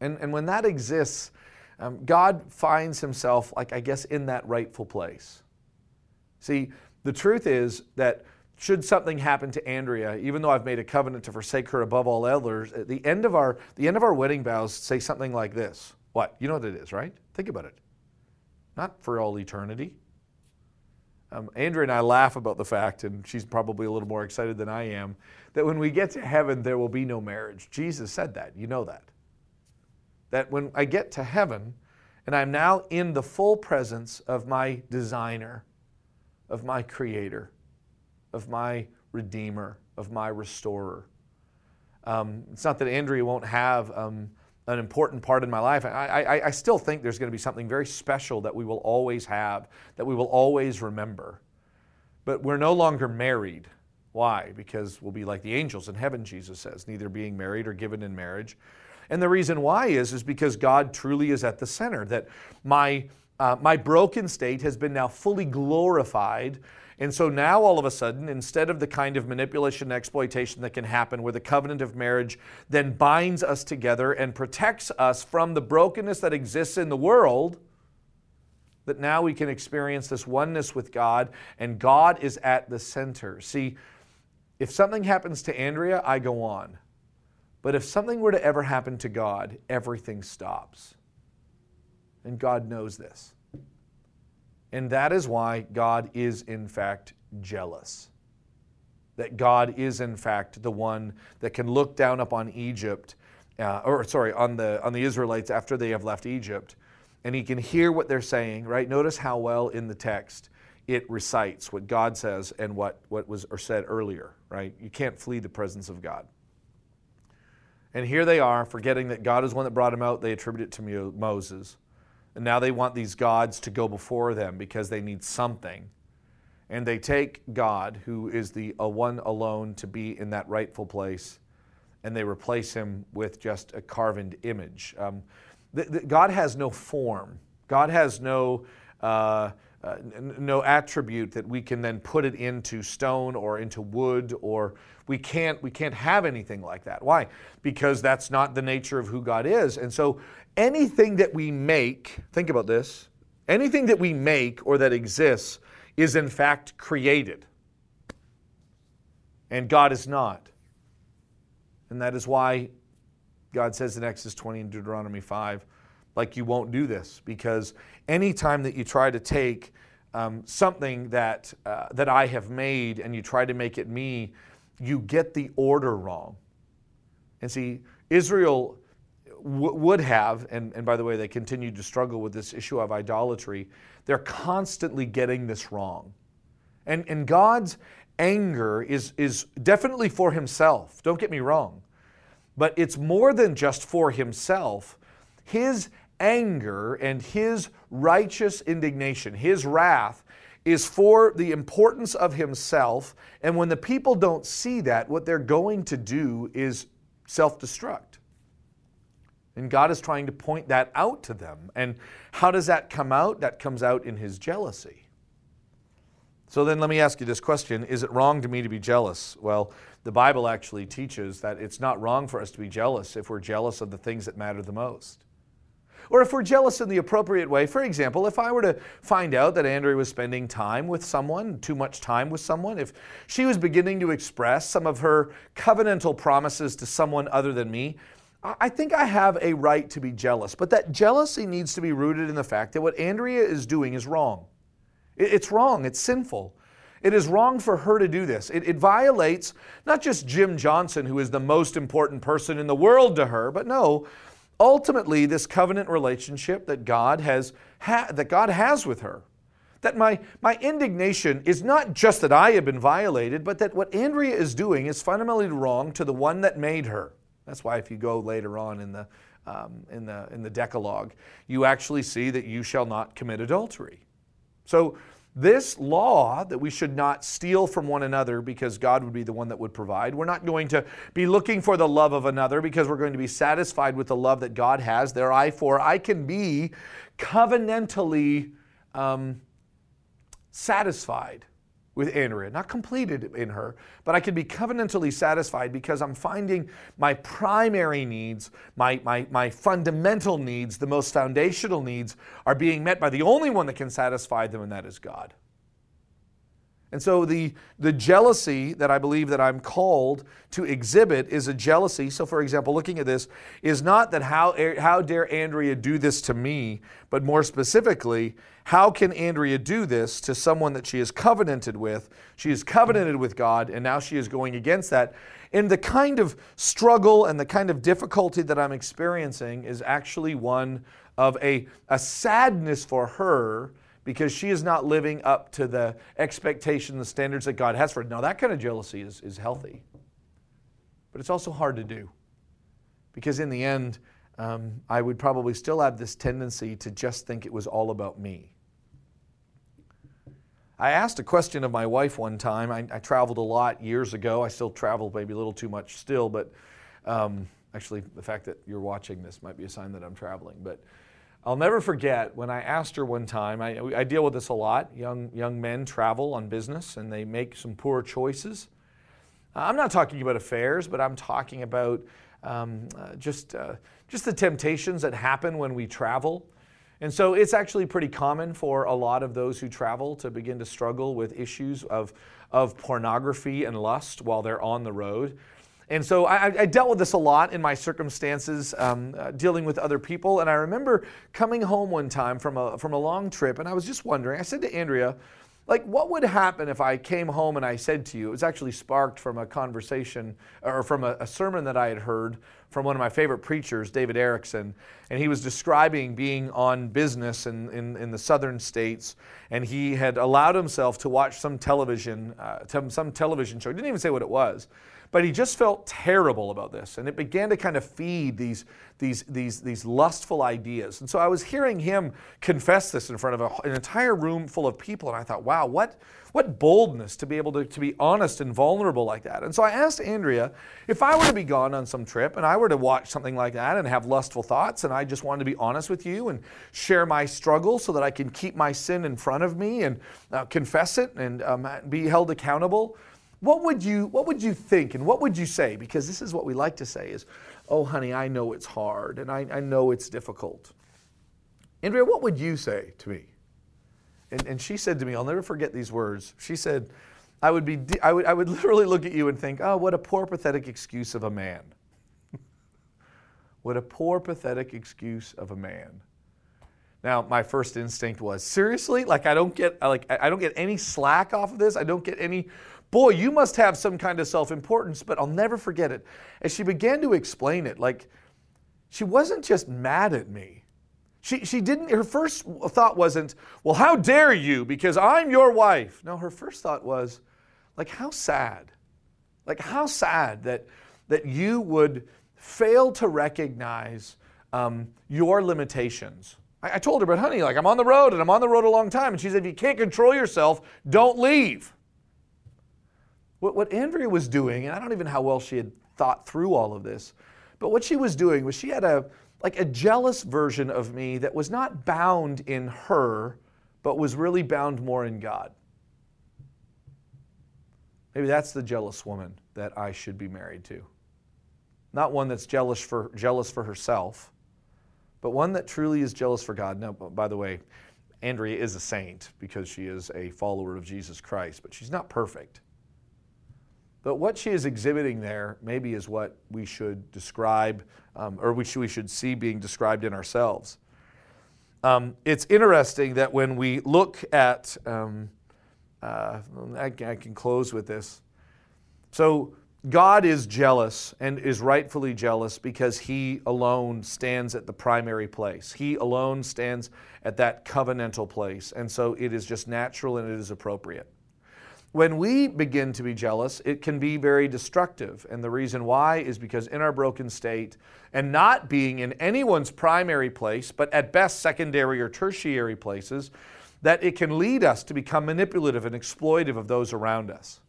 And, and when that exists, um, God finds Himself, like I guess, in that rightful place. See, the truth is that should something happen to Andrea, even though I've made a covenant to forsake her above all others, at the end of our the end of our wedding vows say something like this. What? You know what it is, right? Think about it. Not for all eternity. Um, Andrea and I laugh about the fact, and she's probably a little more excited than I am, that when we get to heaven, there will be no marriage. Jesus said that. You know that. That when I get to heaven, and I'm now in the full presence of my designer, of my creator, of my Redeemer, of my Restorer. Um, it's not that Andrea won't have um, an important part in my life. I, I, I still think there's going to be something very special that we will always have, that we will always remember. But we're no longer married. Why? Because we'll be like the angels in heaven, Jesus says, neither being married or given in marriage. And the reason why is, is because God truly is at the center, that my, uh, my broken state has been now fully glorified and so now all of a sudden, instead of the kind of manipulation and exploitation that can happen where the covenant of marriage then binds us together and protects us from the brokenness that exists in the world, that now we can experience this oneness with God and God is at the center. See, if something happens to Andrea, I go on. But if something were to ever happen to God, everything stops. And God knows this. And that is why God is, in fact, jealous. That God is, in fact, the one that can look down upon Egypt, uh, or sorry, on the, on the Israelites after they have left Egypt, and he can hear what they're saying, right? Notice how well in the text it recites what God says and what, what was or said earlier, right? You can't flee the presence of God. And here they are, forgetting that God is one that brought them out. They attribute it to Moses. And now they want these gods to go before them because they need something. And they take God, who is the one alone to be in that rightful place, and they replace him with just a carven image. Um, the, the, God has no form. God has no uh, uh, no attribute that we can then put it into stone or into wood or we can't we can't have anything like that. Why? Because that's not the nature of who god is. And so anything that we make think about this anything that we make or that exists is in fact created. And god is not. And that is why god says in exodus 20 and deuteronomy 5 like you won't do this. Because anytime that you try to take um, something that, uh, that I have made and you try to make it me, you get the order wrong. And see, Israel w- would have, and, and by the way, they continue to struggle with this issue of idolatry, they're constantly getting this wrong. And, and God's anger is, is definitely for himself, don't get me wrong, but it's more than just for himself. His anger and his righteous indignation, his wrath, is for the importance of himself. And when the people don't see that, what they're going to do is self destruct. And God is trying to point that out to them. And how does that come out? That comes out in his jealousy. So then let me ask you this question Is it wrong to me to be jealous? Well, the Bible actually teaches that it's not wrong for us to be jealous if we're jealous of the things that matter the most. Or if we're jealous in the appropriate way, for example, if I were to find out that Andrea was spending time with someone, too much time with someone, if she was beginning to express some of her covenantal promises to someone other than me, I think I have a right to be jealous. But that jealousy needs to be rooted in the fact that what Andrea is doing is wrong. It's wrong, it's sinful. It is wrong for her to do this. It, it, violates not just Jim Johnson, who is the most important person in the world to her, but no, ultimately this covenant relationship that God has ha- that God has with her. That my, my indignation is not just that I have been violated, but that what Andrea is doing is fundamentally wrong to the one that made her. That's why if you go later on in the, um, in the, in the Decalogue, you actually see that you shall not commit adultery. So this law that we should not steal from one another because God would be the one that would provide. We're not going to be looking for the love of another because we're going to be satisfied with the love that God has. There, I for I can be covenantally um, satisfied with Andrea, not completed in her, but I can be covenantally satisfied because I'm finding my primary needs, my, my, my fundamental needs, the most foundational needs, are being met by the only one that can satisfy them, and that is God. And so the, the jealousy that I believe that I'm called to exhibit is a jealousy. So, for example, looking at this, is not that how, how dare Andrea do this to me, but more specifically, how can Andrea do this to someone that she is covenanted with? She is covenanted with God, and now she is going against that. And the kind of struggle and the kind of difficulty that I'm experiencing is actually one of a, a sadness for her because she is not living up to the expectation, the standards that God has for her. Now, that kind of jealousy is, is healthy, but it's also hard to do because in the end, um, I would probably still have this tendency to just think it was all about me. I asked a question of my wife one time. I, I traveled a lot years ago. I still travel maybe a little too much still, but um, actually, the fact that you're watching this might be a sign that I'm traveling. But I'll never forget when I asked her one time, I, I, deal with this a lot. Young, young men travel on business and they make some poor choices. I'm not talking about affairs, but I'm talking about um, uh, just, uh, just the temptations that happen when we travel. And so it's actually pretty common for a lot of those who travel to begin to struggle with issues of, of pornography and lust while they're on the road. And so I, I, dealt with this a lot in my circumstances, um, uh, dealing with other people. And I remember coming home one time from a, from a long trip, and I was just wondering. I said to Andrea, like, what would happen if I came home and I said to you, it was actually sparked from a conversation or from a, a sermon that I had heard from one of my favorite preachers, David Erickson. And he was describing being on business in, in, in the southern states. And he had allowed himself to watch some television, uh, some television show. He didn't even say what it was but he just felt terrible about this. And it began to kind of feed these, these, these, these lustful ideas. And so I was hearing him confess this in front of a, an entire room full of people. And I thought, wow, what, what boldness to be able to, to be honest and vulnerable like that. And so I asked Andrea if I were to be gone on some trip and I were to watch something like that and have lustful thoughts, and I just wanted to be honest with you and share my struggle so that I can keep my sin in front of me and uh, confess it and um, be held accountable what would you what would you think and what would you say? Because this is what we like to say is oh honey i know it's hard and i, I know it's difficult. Andrea what would you say to me? And, and she said to me i'll never forget these words. She said i would be I would, I would literally look at you and think oh what a poor pathetic excuse of a man what a poor pathetic excuse of a man. Now, my first instinct was seriously, like I don't get like I don't get any slack off of this. I don't get any Boy, you must have some kind of self importance, but I'll never forget it. As she began to explain it, like she wasn't just mad at me. She, she didn't, her first thought wasn't, well, how dare you because I'm your wife. No, her first thought was, like, how sad. Like, how sad that, that you would fail to recognize um, your limitations. I, I told her, but honey, like, I'm on the road and I'm on the road a long time. And she said, if you can't control yourself, don't leave. What, what Andrea was doing, and I don't even know how well she had thought through all of this, but what she was doing was she had a like a jealous version of me that was not bound in her, but was really bound more in God. Maybe that's the jealous woman that I should be married to. Not one that's jealous for, jealous for herself, but one that truly is jealous for God. Now, by the way, Andrea is a saint because she is a follower of Jesus Christ, but she's not perfect. But what she is exhibiting there maybe is what we should describe, um, or we should, we should see being described in ourselves. Um, it's interesting that when we look at, um, uh, I, I can close with this. So, God is jealous and is rightfully jealous because He alone stands at the primary place. He alone stands at that covenantal place. And so it is just natural and it is appropriate. When we begin to be jealous, it can be very destructive. And the reason why is because in our broken state, and not being in anyone's primary place, but at best secondary or tertiary places, that it can lead us to become manipulative and exploitive of those around us.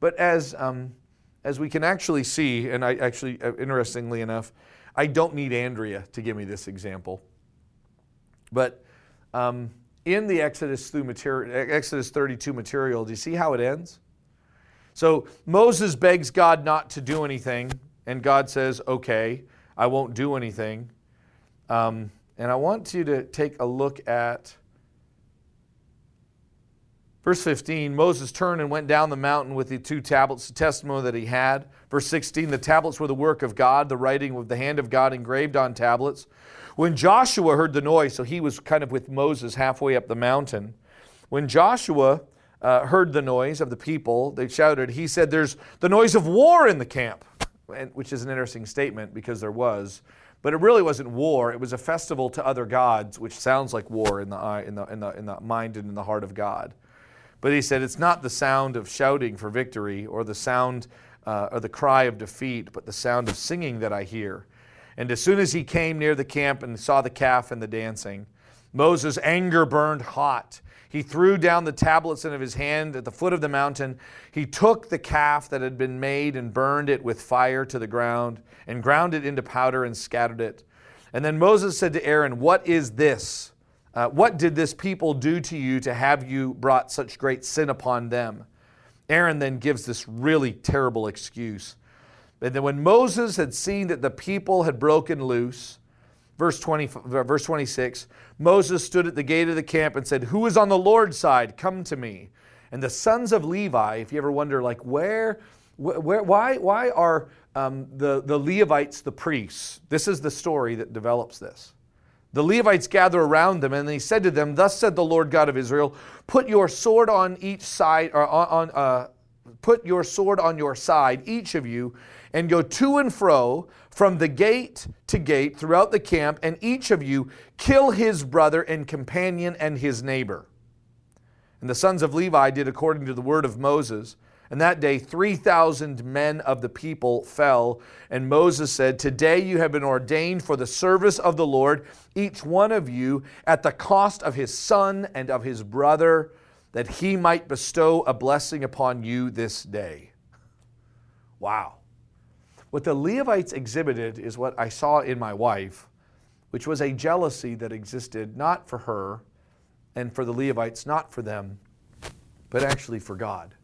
But as, um, as we can actually see, and I actually, uh, interestingly enough, I don't need Andrea to give me this example. But um, in the Exodus, through material, Exodus 32 material, do you see how it ends? So Moses begs God not to do anything, and God says, Okay, I won't do anything. Um, and I want you to take a look at verse 15. Moses turned and went down the mountain with the two tablets, the testimony that he had. Verse 16, the tablets were the work of God, the writing with the hand of God engraved on tablets. When Joshua heard the noise, so he was kind of with Moses halfway up the mountain. When Joshua uh, heard the noise of the people, they shouted, he said, There's the noise of war in the camp, which is an interesting statement because there was. But it really wasn't war. It was a festival to other gods, which sounds like war in the, in the, in the, in the mind and in the heart of God. But he said, It's not the sound of shouting for victory or the sound uh, or the cry of defeat, but the sound of singing that I hear. And as soon as he came near the camp and saw the calf and the dancing, Moses' anger burned hot. He threw down the tablets in his hand at the foot of the mountain. He took the calf that had been made and burned it with fire to the ground and ground it into powder and scattered it. And then Moses said to Aaron, What is this? Uh, what did this people do to you to have you brought such great sin upon them? Aaron then gives this really terrible excuse. And then when Moses had seen that the people had broken loose, verse, 20, verse 26, Moses stood at the gate of the camp and said, Who is on the Lord's side? Come to me. And the sons of Levi, if you ever wonder, like, where, where why, why are um, the, the Levites the priests? This is the story that develops this. The Levites gather around them, and he said to them, Thus said the Lord God of Israel, Put your sword on each side, or on, on uh, put your sword on your side, each of you, and go to and fro from the gate to gate throughout the camp, and each of you kill his brother and companion and his neighbor. And the sons of Levi did according to the word of Moses. And that day, 3,000 men of the people fell. And Moses said, Today you have been ordained for the service of the Lord, each one of you at the cost of his son and of his brother, that he might bestow a blessing upon you this day. Wow. What the Levites exhibited is what I saw in my wife, which was a jealousy that existed not for her and for the Levites, not for them, but actually for God.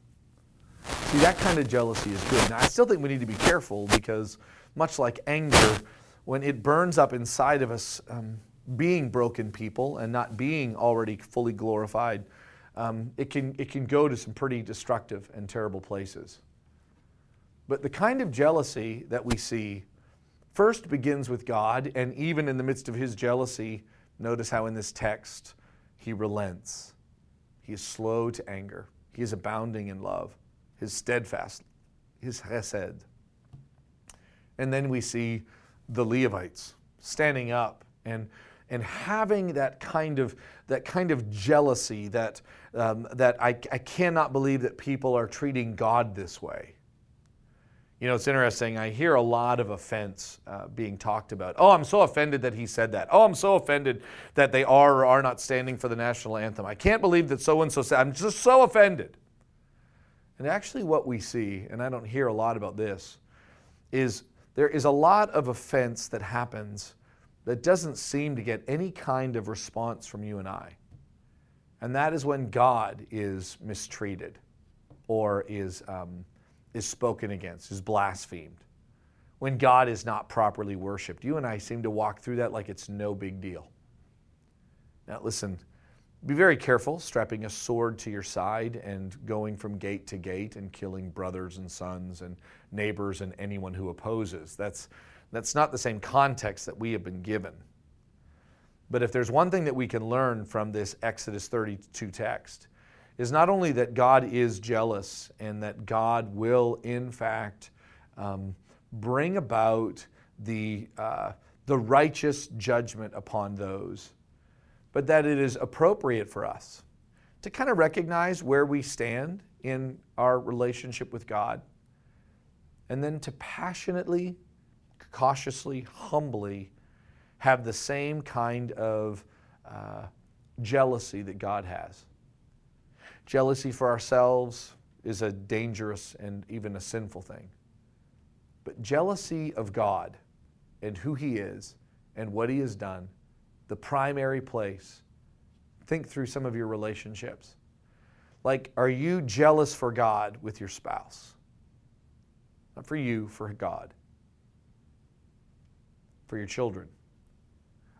See, that kind of jealousy is good. Now, I still think we need to be careful because, much like anger, when it burns up inside of us, um, being broken people and not being already fully glorified, um, it, can, it can go to some pretty destructive and terrible places. But the kind of jealousy that we see first begins with God, and even in the midst of his jealousy, notice how in this text he relents. He is slow to anger, he is abounding in love, his steadfast, his hesed. And then we see the Levites standing up and and having that kind of that kind of jealousy that um, that I, I cannot believe that people are treating God this way. You know, it's interesting. I hear a lot of offense uh, being talked about. Oh, I'm so offended that he said that. Oh, I'm so offended that they are or are not standing for the national anthem. I can't believe that so and so said. I'm just so offended. And actually, what we see, and I don't hear a lot about this, is there is a lot of offense that happens that doesn't seem to get any kind of response from you and I. And that is when God is mistreated or is. Um, is spoken against, is blasphemed, when God is not properly worshiped. You and I seem to walk through that like it's no big deal. Now, listen, be very careful strapping a sword to your side and going from gate to gate and killing brothers and sons and neighbors and anyone who opposes. That's, that's not the same context that we have been given. But if there's one thing that we can learn from this Exodus 32 text, is not only that God is jealous and that God will, in fact, um, bring about the, uh, the righteous judgment upon those, but that it is appropriate for us to kind of recognize where we stand in our relationship with God, and then to passionately, cautiously, humbly have the same kind of uh, jealousy that God has. Jealousy for ourselves is a dangerous and even a sinful thing. But jealousy of God and who He is and what He has done, the primary place, think through some of your relationships. Like, are you jealous for God with your spouse? Not for you, for God. For your children.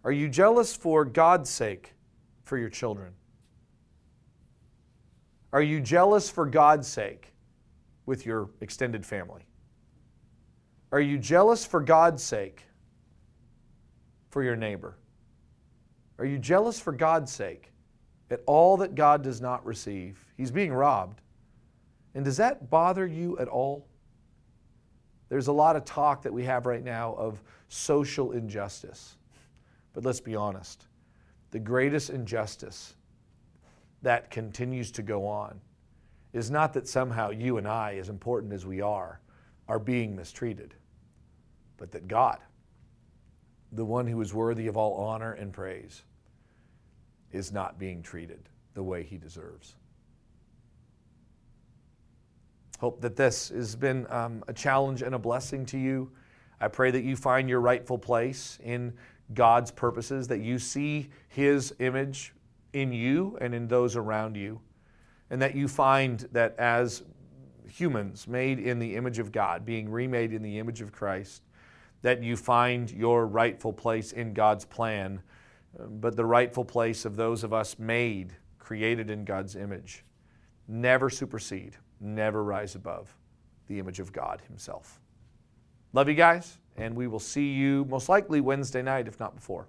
Are you jealous for God's sake for your children? Are you jealous for God's sake with your extended family? Are you jealous for God's sake for your neighbor? Are you jealous for God's sake at all that God does not receive? He's being robbed. And does that bother you at all? There's a lot of talk that we have right now of social injustice. But let's be honest the greatest injustice that continues to go on is not that somehow you and I, as important as we are, are being mistreated, but that God, the one who is worthy of all honor and praise, is not being treated the way he deserves. Hope that this has been um, a challenge and a blessing to you. I pray that you find your rightful place in God's purposes, that you see His image in you and in those around you, and that you find that as humans made in the image of God, being remade in the image of Christ, that you find your rightful place in God's plan, but the rightful place of those of us made, created in God's image. Never supersede, never rise above the image of God Himself. Love you guys and we will see you most likely Wednesday night, if not before.